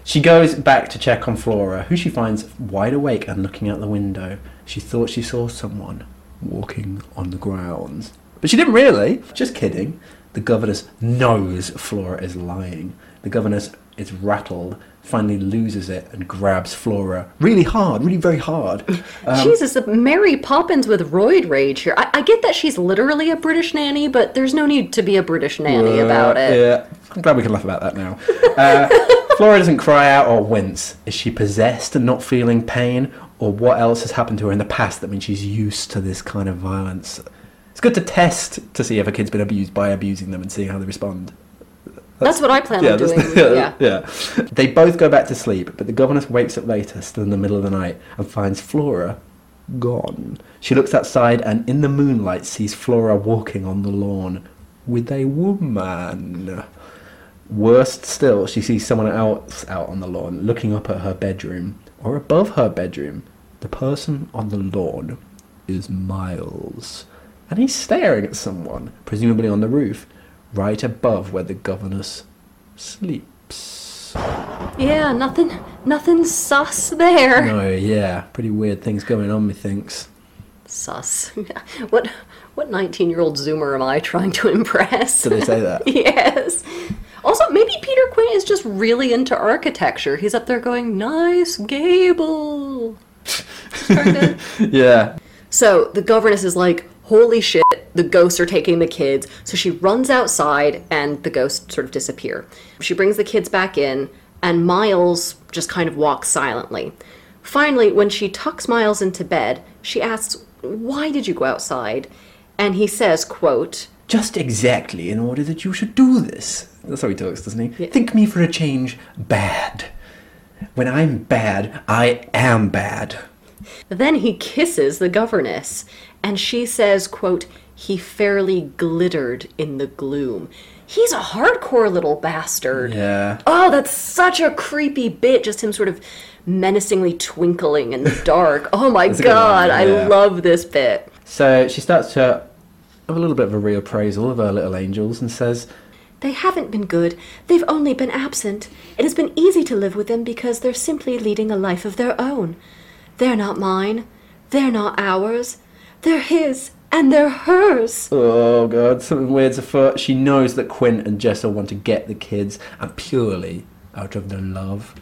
She goes back to check on Flora, who she finds wide awake and looking out the window. She thought she saw someone walking on the grounds. But she didn't really. Just kidding. The governess knows Flora is lying. The governess is rattled finally loses it and grabs Flora really hard, really very hard. Um, Jesus, Mary Poppins with roid rage here. I, I get that she's literally a British nanny, but there's no need to be a British nanny Uh, about it. Yeah, I'm glad we can laugh about that now. Uh, Flora doesn't cry out or wince. Is she possessed and not feeling pain? Or what else has happened to her in the past that means she's used to this kind of violence? Good to test to see if a kid's been abused by abusing them and seeing how they respond. That's what I plan on doing. that's- Yeah. yeah. They both go back to sleep, but the governess wakes up later, still in the middle of the night, and finds Flora gone. She looks outside and in the moonlight sees Flora walking on the lawn with a woman. Worst still, she sees someone else out on the lawn looking up at her bedroom or above her bedroom. The person on the lawn is Miles, and he's staring at someone, presumably on the roof, right above where the governess sleeps. Yeah, nothing, nothing sus there. No, yeah, pretty weird things going on, methinks. Sus. what, what 19-year-old Zoomer am I trying to impress? Do they say that? yes. Also, maybe Peter Quint is just really into architecture. He's up there going, "Nice gable." Yeah. So the governess is like, holy shit, the ghosts are taking the kids. So she runs outside and the ghosts sort of disappear. She brings the kids back in, and Miles just kind of walks silently. Finally, when she tucks Miles into bed, she asks, Why did you go outside? And he says, quote, Just exactly in order that you should do this. That's how he talks, doesn't he? Think me for a change bad. When I'm bad, I am bad. Then he kisses the governess, and she says, quote, he fairly glittered in the gloom. He's a hardcore little bastard. Yeah. Oh, that's such a creepy bit. Just him sort of menacingly twinkling in the dark. Oh my god, one, I love this bit. So she starts to have a little bit of a reappraisal of her little angels and says, They haven't been good. They've only been absent. It has been easy to live with them because they're simply leading a life of their own. They're not mine. They're not ours. They're his and they're hers. Oh god, something weird's afoot. She knows that Quint and Jessel want to get the kids, and purely out of their love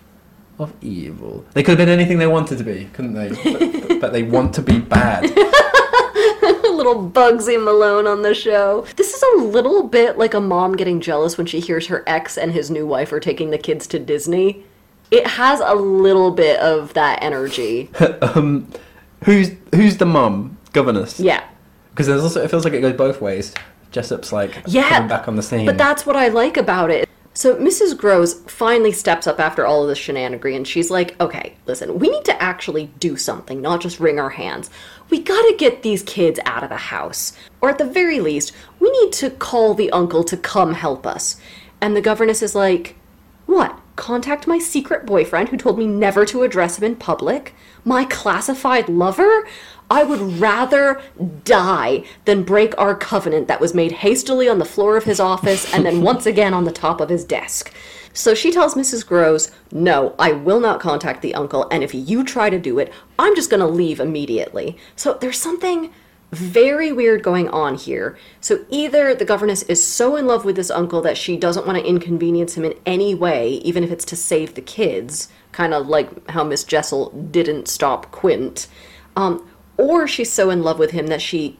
of evil. They could have been anything they wanted to be, couldn't they? but, but they want to be bad. A little Bugsy Malone on the show. This is a little bit like a mom getting jealous when she hears her ex and his new wife are taking the kids to Disney. It has a little bit of that energy. um, who's who's the mum? Governess. Yeah. Because there's also it feels like it goes both ways. Jessel's like Yeah. coming back on the scene. But that's what I like about it. So Mrs. Grose finally steps up after all of this shenanigan and she's like, okay, listen, we need to actually do something, not just wring our hands. We gotta get these kids out of the house. Or at the very least, we need to call the uncle to come help us. And the governess is like, what? Contact my secret boyfriend who told me never to address him in public? My classified lover? I would rather die than break our covenant that was made hastily on the floor of his office and then once again on the top of his desk. So she tells Mrs. Grose, No, I will not contact the uncle, and if you try to do it, I'm just gonna leave immediately. So there's something very weird going on here. So either the governess is so in love with this uncle that she doesn't want to inconvenience him in any way, even if it's to save the kids, kind of like how Miss Jessel didn't stop Quint, um, or she's so in love with him that she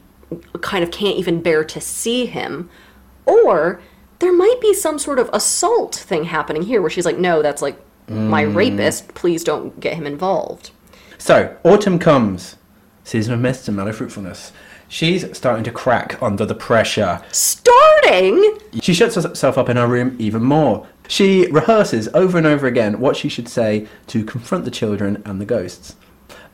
kind of can't even bear to see him, or there might be some sort of assault thing happening here where she's like, no, that's like my mm. rapist, please don't get him involved. So, autumn comes. Season of mist and mellow fruitfulness. She's starting to crack under the pressure. Starting? She shuts herself up in her room even more. She rehearses over and over again what she should say to confront the children and the ghosts.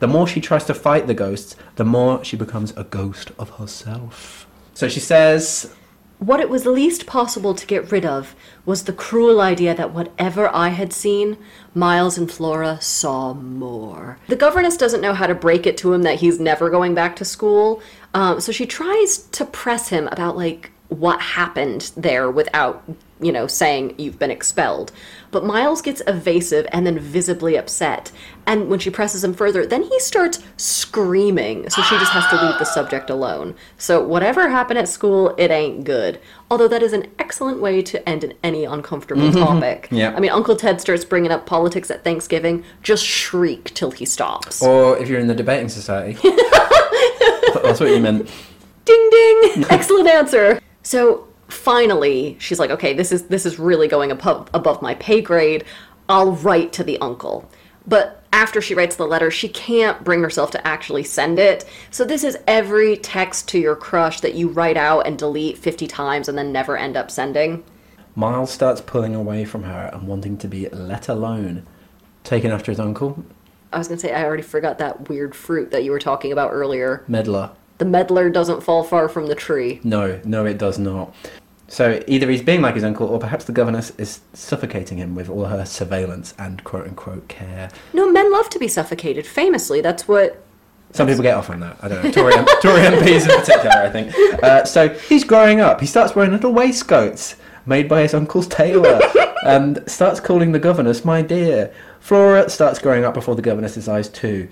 The more she tries to fight the ghosts, the more she becomes a ghost of herself. So she says, What it was least possible to get rid of was the cruel idea that whatever I had seen, Miles and Flora saw more. The governess doesn't know how to break it to him that he's never going back to school, um, so she tries to press him about, like, what happened there without you know, saying you've been expelled. But Miles gets evasive and then visibly upset. And when she presses him further, then he starts screaming. So she just has to leave the subject alone. So whatever happened at school, it ain't good. Although that is an excellent way to end any uncomfortable mm-hmm. topic. Yeah. I mean, Uncle Ted starts bringing up politics at Thanksgiving. Just shriek till he stops. Or if you're in the debating society. That's what you meant. ding ding excellent answer so finally she's like okay this is this is really going above, above my pay grade. I'll write to the uncle. But after she writes the letter she can't bring herself to actually send it. So this is every text to your crush that you write out and delete 50 times and then never end up sending. Miles starts pulling away from her and wanting to be let alone. Taken after his uncle, i was going to say i already forgot that weird fruit that you were talking about earlier. Medlar. the medlar doesn't fall far from the tree. No, no, it does not. So either he's being like his uncle, or perhaps the governess is suffocating him with all her surveillance and quote unquote care. no men love to be suffocated famously that's what Some people get off on that. I don't know. Tory, Tory MPs in particular, I think. Uh, so he's growing up. He starts wearing little waistcoats made by his uncle's tailor and starts calling the governess my dear. Flora starts growing up before the governess's eyes too.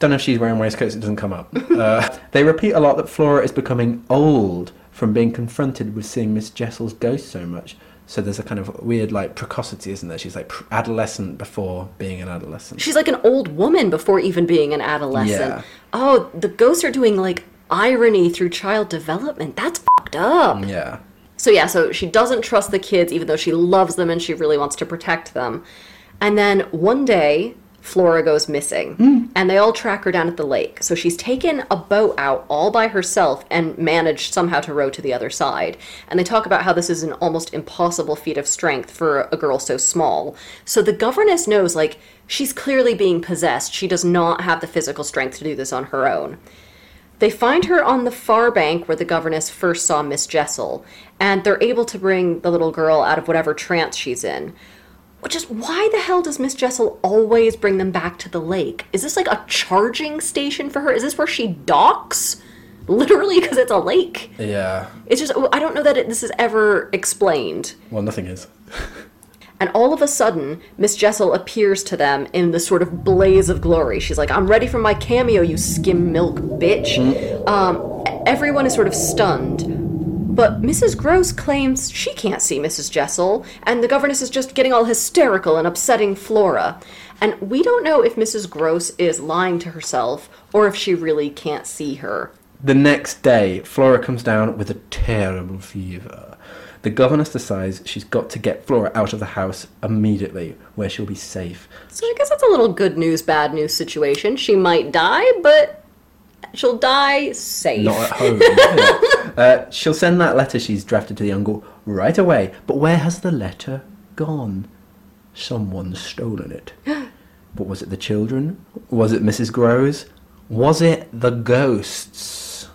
Don't know if she's wearing waistcoats, it doesn't come up. Uh, they repeat a lot that Flora is becoming old from being confronted with seeing Miss Jessel's ghost so much. So there's a kind of weird like precocity, isn't there? She's like pr- adolescent before being an adolescent. She's like an old woman before even being an adolescent. Yeah. Oh, the ghosts are doing like irony through child development. That's fucked up. Yeah. So yeah, so she doesn't trust the kids even though she loves them and she really wants to protect them. And then one day, Flora goes missing, hmm. and they all track her down at the lake. So she's taken a boat out all by herself and managed somehow to row to the other side. And they talk about how this is an almost impossible feat of strength for a girl so small. So the governess knows, like, she's clearly being possessed. She does not have the physical strength to do this on her own. They find her on the far bank where the governess first saw Miss Jessel, and they're able to bring the little girl out of whatever trance she's in. Which is why the hell does Miss Jessel always bring them back to the lake? Is this like a charging station for her? Is this where she docks? Literally, because it's a lake. Yeah. It's just, I don't know that it, this is ever explained. Well, nothing is. And all of a sudden, Miss Jessel appears to them in this sort of blaze of glory. She's like, I'm ready for my cameo, you skim milk bitch. Um, everyone is sort of stunned. But Mrs. Grose claims she can't see Mrs. Jessel, and the governess is just getting all hysterical and upsetting Flora. And we don't know if Mrs. Grose is lying to herself or if she really can't see her. The next day, Flora comes down with a terrible fever. The governess decides she's got to get Flora out of the house immediately, where she'll be safe. So I guess that's a little good news, bad news situation. She might die, but she'll die safe. Not at home. Uh, she'll send that letter she's drafted to the uncle right away. But where has the letter gone? Someone's stolen it. But was it the children? Was it Mrs. Grose? Was it the ghosts?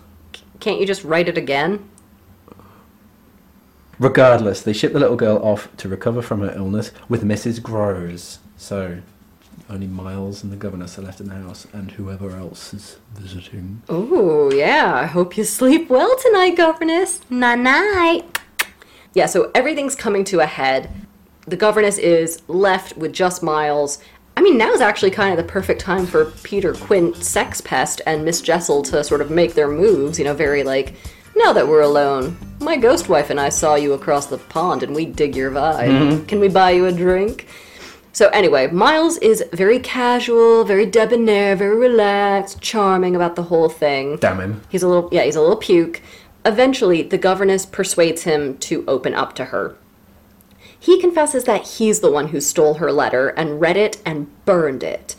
Can't you just write it again? Regardless, they ship the little girl off to recover from her illness with Mrs. Grose. So, only Miles and the governess are left in the house, and whoever else is visiting. Oh, yeah. I hope you sleep well tonight, governess. Night night. Yeah, so everything's coming to a head. The governess is left with just Miles. I mean, now is actually kind of the perfect time for Peter Quint, Sex Pest, and Miss Jessel to sort of make their moves. You know, very like, now that we're alone, my ghost wife and I saw you across the pond and we dig your vibe. Mm-hmm. Can we buy you a drink? So anyway, Miles is very casual, very debonair, very relaxed, charming about the whole thing. Damn him. He's a little, yeah, he's a little puke. Eventually, the governess persuades him to open up to her. He confesses that he's the one who stole her letter and read it and burned it.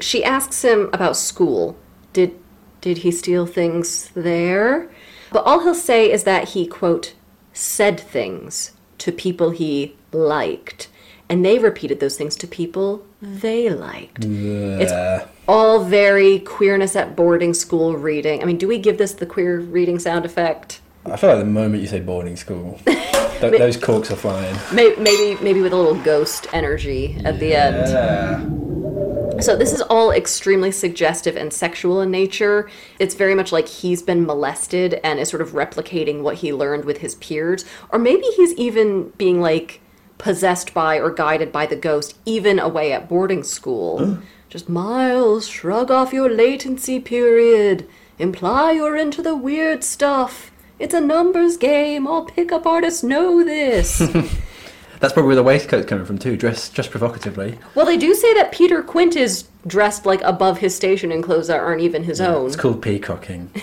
She asks him about school. Did did he steal things there? But all he'll say is that he quote said things to people he liked, and they repeated those things to people they liked. It's all very queerness at boarding school reading. I mean, do we give this the queer reading sound effect? I feel like the moment you say boarding school, th- those corks are flying. Maybe, maybe, maybe with a little ghost energy at the end. So this is all extremely suggestive and sexual in nature. It's very much like he's been molested and is sort of replicating what he learned with his peers. Or maybe he's even being like possessed by or guided by the ghost, even away at boarding school. Just Miles, shrug off your latency period. Imply you're into the weird stuff. It's a numbers game. All pickup artists know this. That's probably where the waistcoat's coming from too. Dress just provocatively. well, they do say that Peter Quint is dressed like above his station in clothes that aren't even his own. It's called peacocking.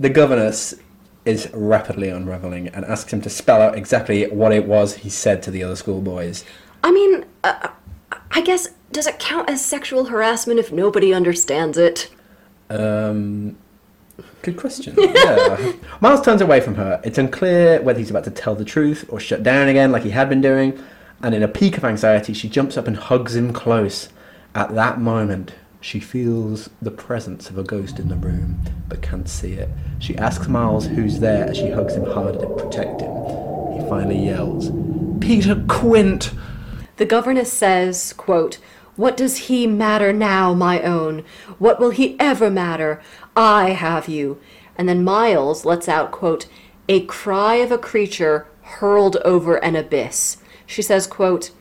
the governess is rapidly unraveling and asks him to spell out exactly what it was he said to the other schoolboys. I mean, uh, I guess, does it count as sexual harassment if nobody understands it? Um, good question. Yeah. Miles turns away from her. It's unclear whether he's about to tell the truth or shut down again like he had been doing. And in a peak of anxiety, she jumps up and hugs him close. At that moment, she feels the presence of a ghost in the room, but can't see it. She asks Miles who's there as she hugs him harder to protect him. He finally yells, Peter Quint! The governess says, quote, What does he matter now, my own? What will he ever matter? I have you. And then Miles lets out, quote, a cry of a creature hurled over an abyss. She says, quote,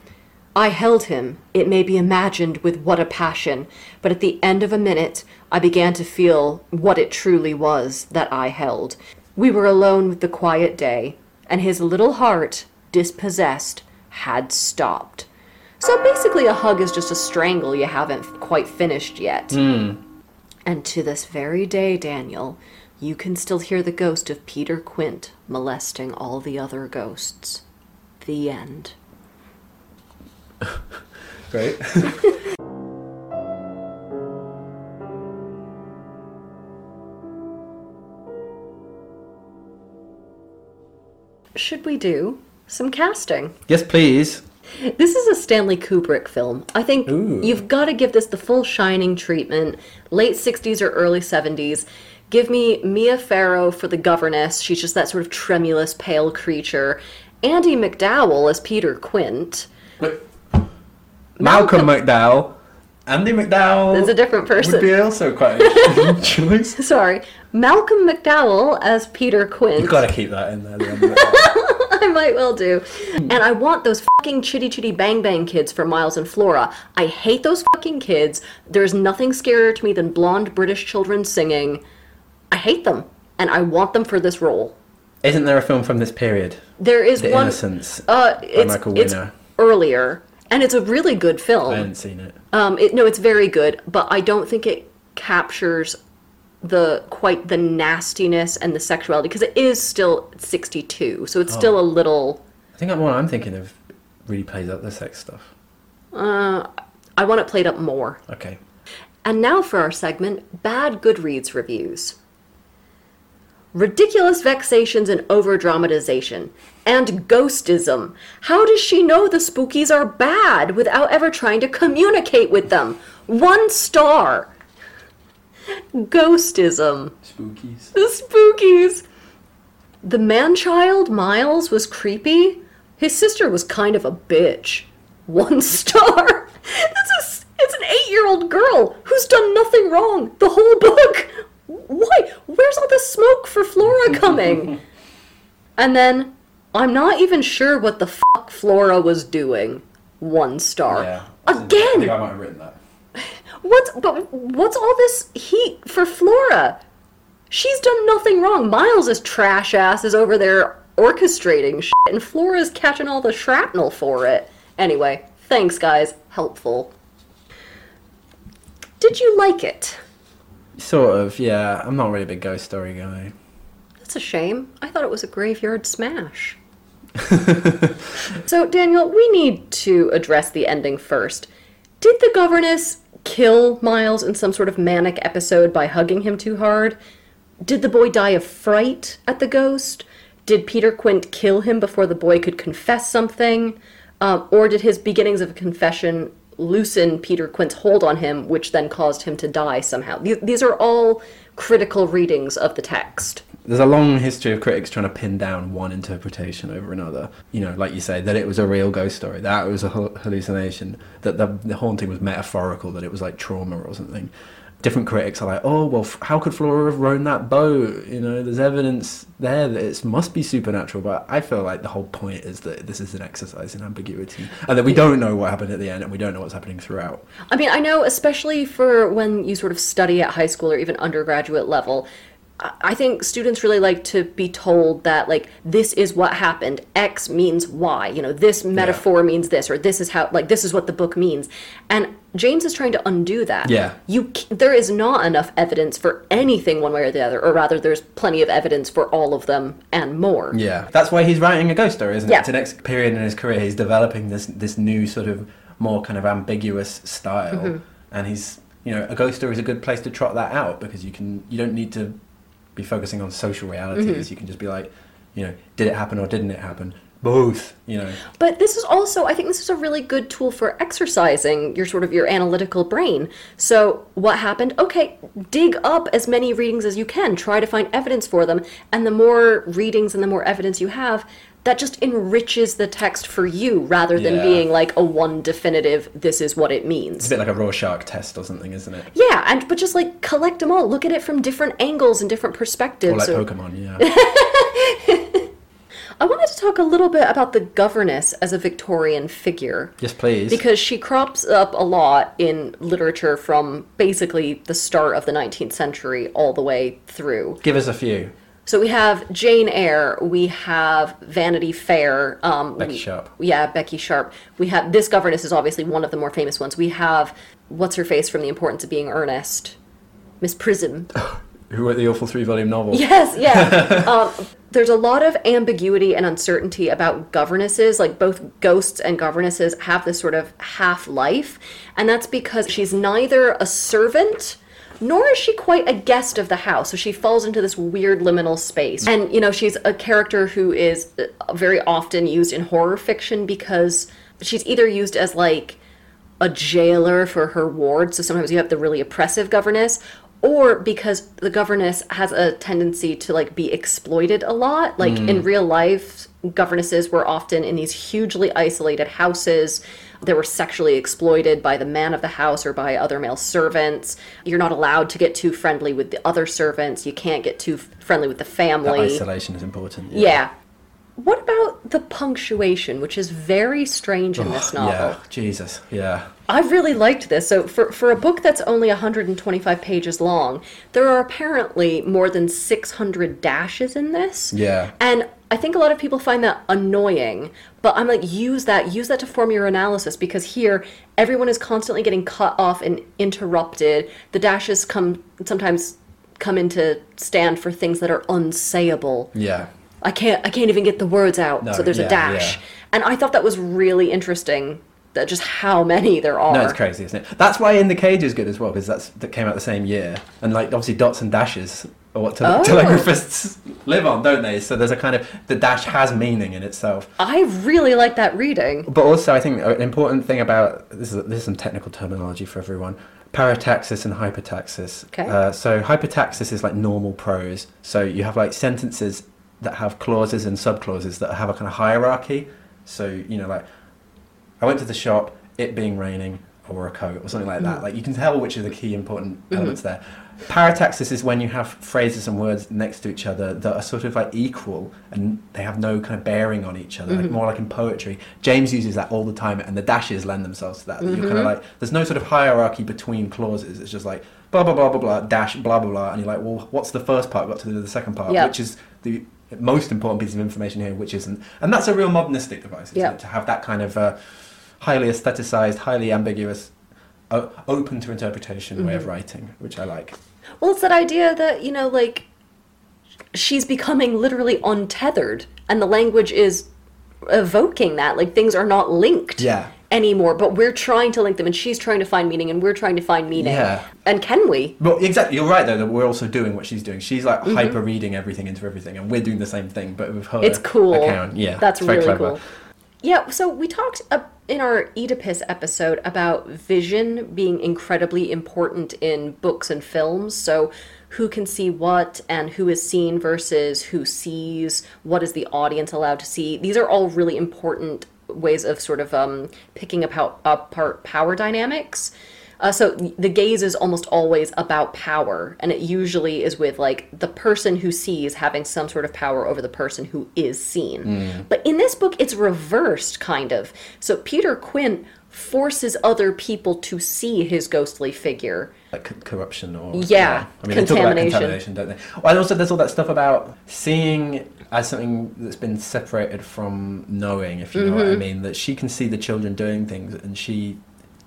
I held him, it may be imagined with what a passion, but at the end of a minute I began to feel what it truly was that I held. We were alone with the quiet day, and his little heart, dispossessed, had stopped. So basically, a hug is just a strangle you haven't quite finished yet. Hmm. And to this very day, Daniel, you can still hear the ghost of Peter Quint molesting all the other ghosts. The end. Great. Should we do some casting? yes, please. This is a Stanley Kubrick film. I think Ooh. you've got to give this the full shining treatment. Late 60s or early 70s. Give me Mia Farrow for the governess. She's just that sort of tremulous, pale creature. Andie MacDowell as Peter Quint. Malcolm McDowell. Andie MacDowell. Is a different person. Would be also quite interesting choice. Sorry. Malcolm McDowell as Peter Quint. You've got to keep that in there. the end of it. I might well do. And I want those fucking chitty chitty bang bang kids for Miles and Flora. I hate those fucking kids. There's nothing scarier to me than blonde British children singing. I hate them. And I want them for this role. Isn't there a film from this period? There is The one. Innocents. Uh, it's, Michael it's Winner. earlier. And it's a really good film. I haven't seen it. Um, it, no, it's very good, but I don't think it captures the quite the nastiness and the sexuality because it is still 62, so it's still a little. I think what I'm thinking of really plays up the sex stuff. Uh, I want it played up more. Okay. And now for our segment, bad Goodreads reviews. Ridiculous vexations and over dramatization. And ghostism. How does she know the spookies are bad without ever trying to communicate with them? One star. Ghostism. Spookies. The spookies. The man child, Miles, was creepy. His sister was kind of a bitch. One star. That's a, it's an eight year old girl who's done nothing wrong the whole book. Why? Where's all the smoke for Flora coming? and then, I'm not even sure what the fuck Flora was doing. One star. Yeah. I Again! think I might have written that. What's but what's all this heat for Flora? She's done nothing wrong. Miles' trash ass is over there orchestrating shit, and Flora's catching all the shrapnel for it. Anyway, thanks, guys. Helpful. Did you like it? Sort of, yeah. I'm not really a big ghost story guy. That's a shame. I thought it was a graveyard smash. so, Daniel, we need to address the ending first. Did the governess kill Miles in some sort of manic episode by hugging him too hard? Did the boy die of fright at the ghost? Did Peter Quint kill him before the boy could confess something? Um, or did his beginnings of confession loosen Peter Quint's hold on him, which then caused him to die somehow? These, these are all critical readings of the text. There's a long history of critics trying to pin down one interpretation over another. You know, like you say, that it was a real ghost story, that it was a hallucination, that the, the haunting was metaphorical, that it was like trauma or something. Different critics are like, oh well, f- how could Flora have rown that boat? You know, there's evidence there that it must be supernatural. But I feel like the whole point is that this is an exercise in ambiguity, and that we don't know what happened at the end, and we don't know what's happening throughout. I mean, I know, especially for when you sort of study at high school or even undergraduate level, I think students really like to be told that, like, this is what happened. X means Y. You know, this metaphor means this, or this is how, like, this is what the book means. And James is trying to undo that. Yeah. You, there is not enough evidence for anything one way or the other, or rather, there's plenty of evidence for all of them and more. Yeah, that's why he's writing a ghost story, isn't it? Yeah. It's the next period in his career. He's developing this this new sort of more kind of ambiguous style, Mm-hmm. and he's you know a ghost story is a good place to trot that out because you can you don't need to be focusing on social realities. Mm-hmm. You can just be like, you know, did it happen or didn't it happen? Both, you know. But this is also, I think this is a really good tool for exercising your sort of your analytical brain. So what happened? Okay, dig up as many readings as you can. Try to find evidence for them. And the more readings and the more evidence you have, that just enriches the text for you rather than Yeah. being like a one definitive, this is what it means It's a bit like a Rorschach test or something, isn't it? Yeah, and but just like collect them all. Look at it from different angles and different perspectives. Or like So- Pokemon, yeah. I wanted to talk a little bit about the governess as a Victorian figure. yes, please. because she crops up a lot in literature from basically the start of the 19th century all the way through. Give us a few. So we have Jane Eyre, we have Vanity Fair, um, Becky we- Sharp. Yeah, Becky Sharp. We have this governess is obviously one of the more famous ones. We have what's her face from The Importance of Being Earnest, Miss Prism. Who wrote the awful three volume novel? Yes, yeah. um, there's a lot of ambiguity and uncertainty about governesses. Like both ghosts and governesses have this sort of half life, and that's because she's neither a servant nor is she quite a guest of the house. So she falls into this weird liminal space. And, you know, she's a character who is uh, very often used in horror fiction because she's either used as like a jailer for her ward. So sometimes you have the really oppressive governess, or because the governess has a tendency to like be exploited a lot. Like in real life, governesses were often in these hugely isolated houses. They were sexually exploited by the man of the house or by other male servants. You're not allowed to get too friendly with the other servants. You can't get too friendly with the That family. isolation is important. Yeah. What about the punctuation, which is very strange in this novel? Yeah, Jesus, yeah. I really liked this. So for for a book that's only 125 pages long, there are apparently more than 600 dashes in this. Yeah. And I think a lot of people find that annoying, but I'm like use that use that to form your analysis because here everyone is constantly getting cut off and interrupted. The dashes come sometimes come into stand for things that are unsayable. Yeah. I can't I can't even get the words out. No, so there's yeah, a dash. yeah. And I thought that was really interesting that just how many there are. No, it's crazy, isn't it? That's why In the Cage is good as well, because that's that came out the same year, and like obviously dots and dashes are what tele- Oh. telegraphists live on, don't they? So there's a kind of the dash has meaning in itself. I really like that reading. But also, I think an important thing about this is this is some technical terminology for everyone. Parataxis and hypertaxis. Okay. Uh, so hypertaxis is like normal prose. So you have like sentences that have clauses and subclauses that have a kind of hierarchy. So you know, like I went to the shop, it being raining, Wore a coat or something like that. Mm. Like you can tell which are the key important mm-hmm. elements there. Parataxis is when you have phrases and words next to each other that are sort of like equal and they have no kind of bearing on each other, like mm-hmm. more like in poetry. James uses that all the time, and the dashes lend themselves to that. You're kind of mm-hmm. like there's no sort of hierarchy between clauses. It's just like blah blah blah blah blah dash blah blah blah, and you're like, well, what's the first part got to do with the second part, Yeah. which is the most important piece of information here, which isn't, and that's a real modernistic device, isn't Yeah. it? To have that kind of uh, highly aestheticized, highly ambiguous, o- open to interpretation way of Mm-hmm. writing, which I like. Well, it's that idea that, you know, like she's becoming literally untethered and the language is evoking that like things are not linked Yeah. anymore, but we're trying to link them and she's trying to find meaning and we're trying to find meaning. Yeah. And can we? Well, exactly. You're right though that we're also doing what she's doing. She's Mm-hmm. like hyper reading everything into everything, and we're doing the same thing, but with her. It's cool. Account. Yeah, That's very really clever. cool. Yeah, so we talked in our Oedipus episode about vision being incredibly important in books and films. So who can see what and who is seen versus who sees, what is the audience allowed to see. These are all really important ways of sort of um, picking apart, apart power dynamics. Uh, so the gaze is almost always about power, and it usually is with like the person who sees having some sort of power over the person who is seen. But in this book, it's reversed, kind of. So Peter Quint forces other people to see his ghostly figure. like co- corruption or Yeah, I mean, they talk about contamination. don't they? Well, and also there's all that stuff about seeing as something that's been separated from knowing, if you know what I Mm-hmm. mean. That she can see the children doing things, and she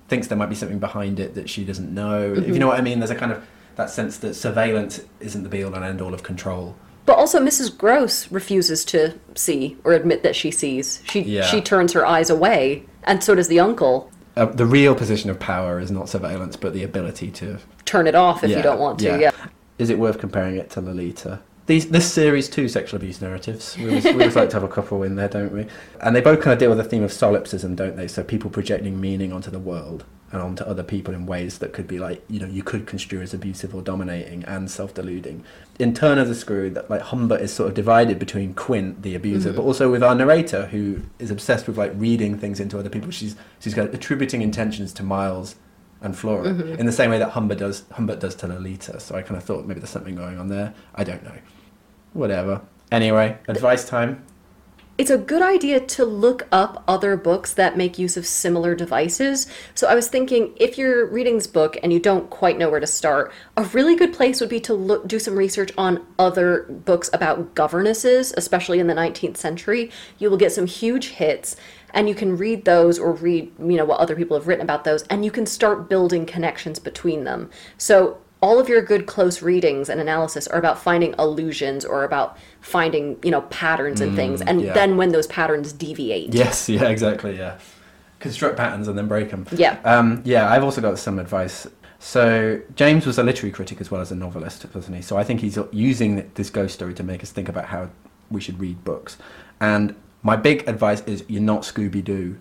thinks there might be something behind it that she doesn't know. If Mm-hmm. you know what I mean, there's a kind of that sense that surveillance isn't the be all and end all of control. But also, Mrs. Grose refuses to see or admit that she sees. She Yeah. she turns her eyes away, and so does the uncle. Uh, the real position of power is not surveillance, but the ability to Turn it off if Yeah, you don't want to. yeah. Yeah. Is it worth comparing it to Lolita? These, this series too, sexual abuse narratives. We always, we always like to have a couple in there, don't we? And they both kind of deal with the theme of solipsism, don't they? So people projecting meaning onto the world and onto other people in ways that could be like, you know, you could construe as abusive or dominating and self-deluding. In Turn of the Screw, that like Humbert is sort of divided between Quint, the abuser, mm. but also with our narrator, who is obsessed with like reading things into other people. She's she's got attributing intentions to Miles and Flora mm-hmm. in the same way that Humbert does Humbert does to Lolita. So I kind of thought maybe there's something going on there. I don't know. Whatever. Anyway, advice time. It's a good idea to look up other books that make use of similar devices. So I was thinking if you're reading this book and you don't quite know where to start, a really good place would be to look do some research on other books about governesses, especially in the 19th century. You will get some huge hits and you can read those or read, you know, what other people have written about those and you can start building connections between them. So all of your good close readings and analysis are about finding allusions or about finding you know patterns and things and yeah. then when those patterns deviate Yes, yeah, exactly, yeah. Construct patterns and then break them. Yeah. Um, yeah, I've also got some advice. So James was a literary critic as well as a novelist, wasn't he? So I think he's using this ghost story to make us think about how we should read books. And my big advice is you're not Scooby Doo.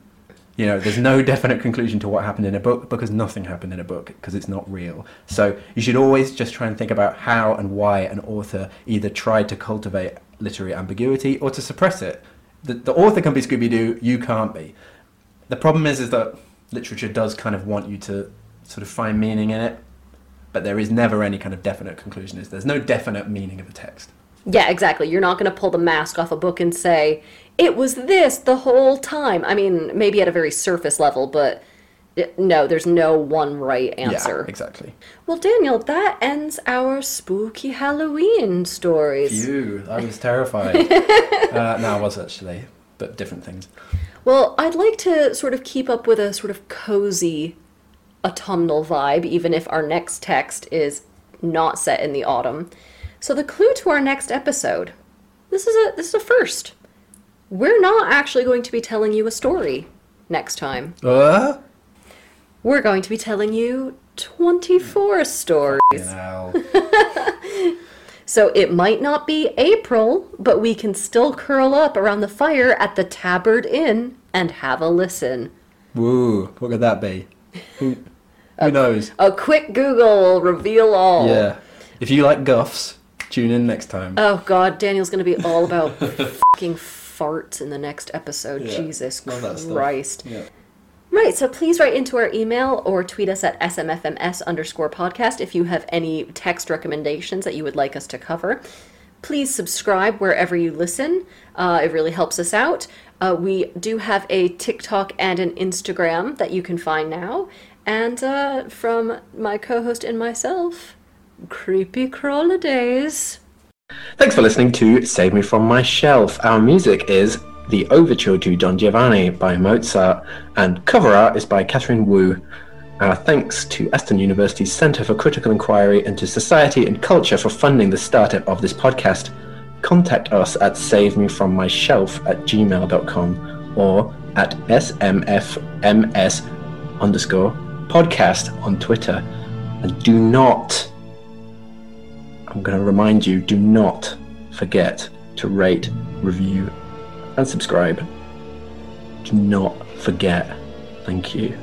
You know, there's no definite conclusion to what happened in a book because nothing happened in a book because it's not real. So you should always just try and think about how and why an author either tried to cultivate literary ambiguity or to suppress it. The, the author can be Scooby Doo, you can't be. The problem is, is that literature does kind of want you to sort of find meaning in it, but there is never any kind of definite conclusion. Is there's no definite meaning of a text. yeah exactly you're not going to pull the mask off a book and say it was this the whole time i mean maybe at a very surface level but it- no there's no one right answer Yeah, exactly. well daniel that ends our spooky halloween stories Phew, I was terrified. uh, no, I was actually, but different things. Well, I'd like to sort of keep up with a sort of cozy autumnal vibe, even if our next text is not set in the autumn. So the clue to our next episode, this is a this is a first. We're not actually going to be telling you a story next time. Uh? We're going to be telling you 24 stories. You know. So it might not be April, but we can still curl up around the fire at the Tabard Inn and have a listen. Woo, what could that be? Who, who knows? A quick Google will reveal all. Yeah. If you like guffs, tune in next time. Oh God, Daniel's gonna be all about fucking farts in the next episode. Yeah, Jesus. Christ. yeah. Right, so please write into our email or tweet us at smfms underscore podcast if you have any text recommendations that you would like us to cover. Please subscribe wherever you listen. Uh, it really helps us out. Uh, we do have a TikTok and an Instagram that you can find now. And uh, from my co host and myself, Creepy Crawler Days. Thanks for listening to Save Me From My Shelf. Our music is The Overture to Don Giovanni by Mozart, and cover art is by Catherine Wu. Our thanks to Aston University's Centre for Critical Inquiry into Society and Culture for funding the startup of this podcast. Contact us at savemefrommyshelf at gmail.com or at smfms underscore podcast on Twitter. And do not I'm going to remind you do not forget to rate, review, and subscribe. Do not forget. Thank you.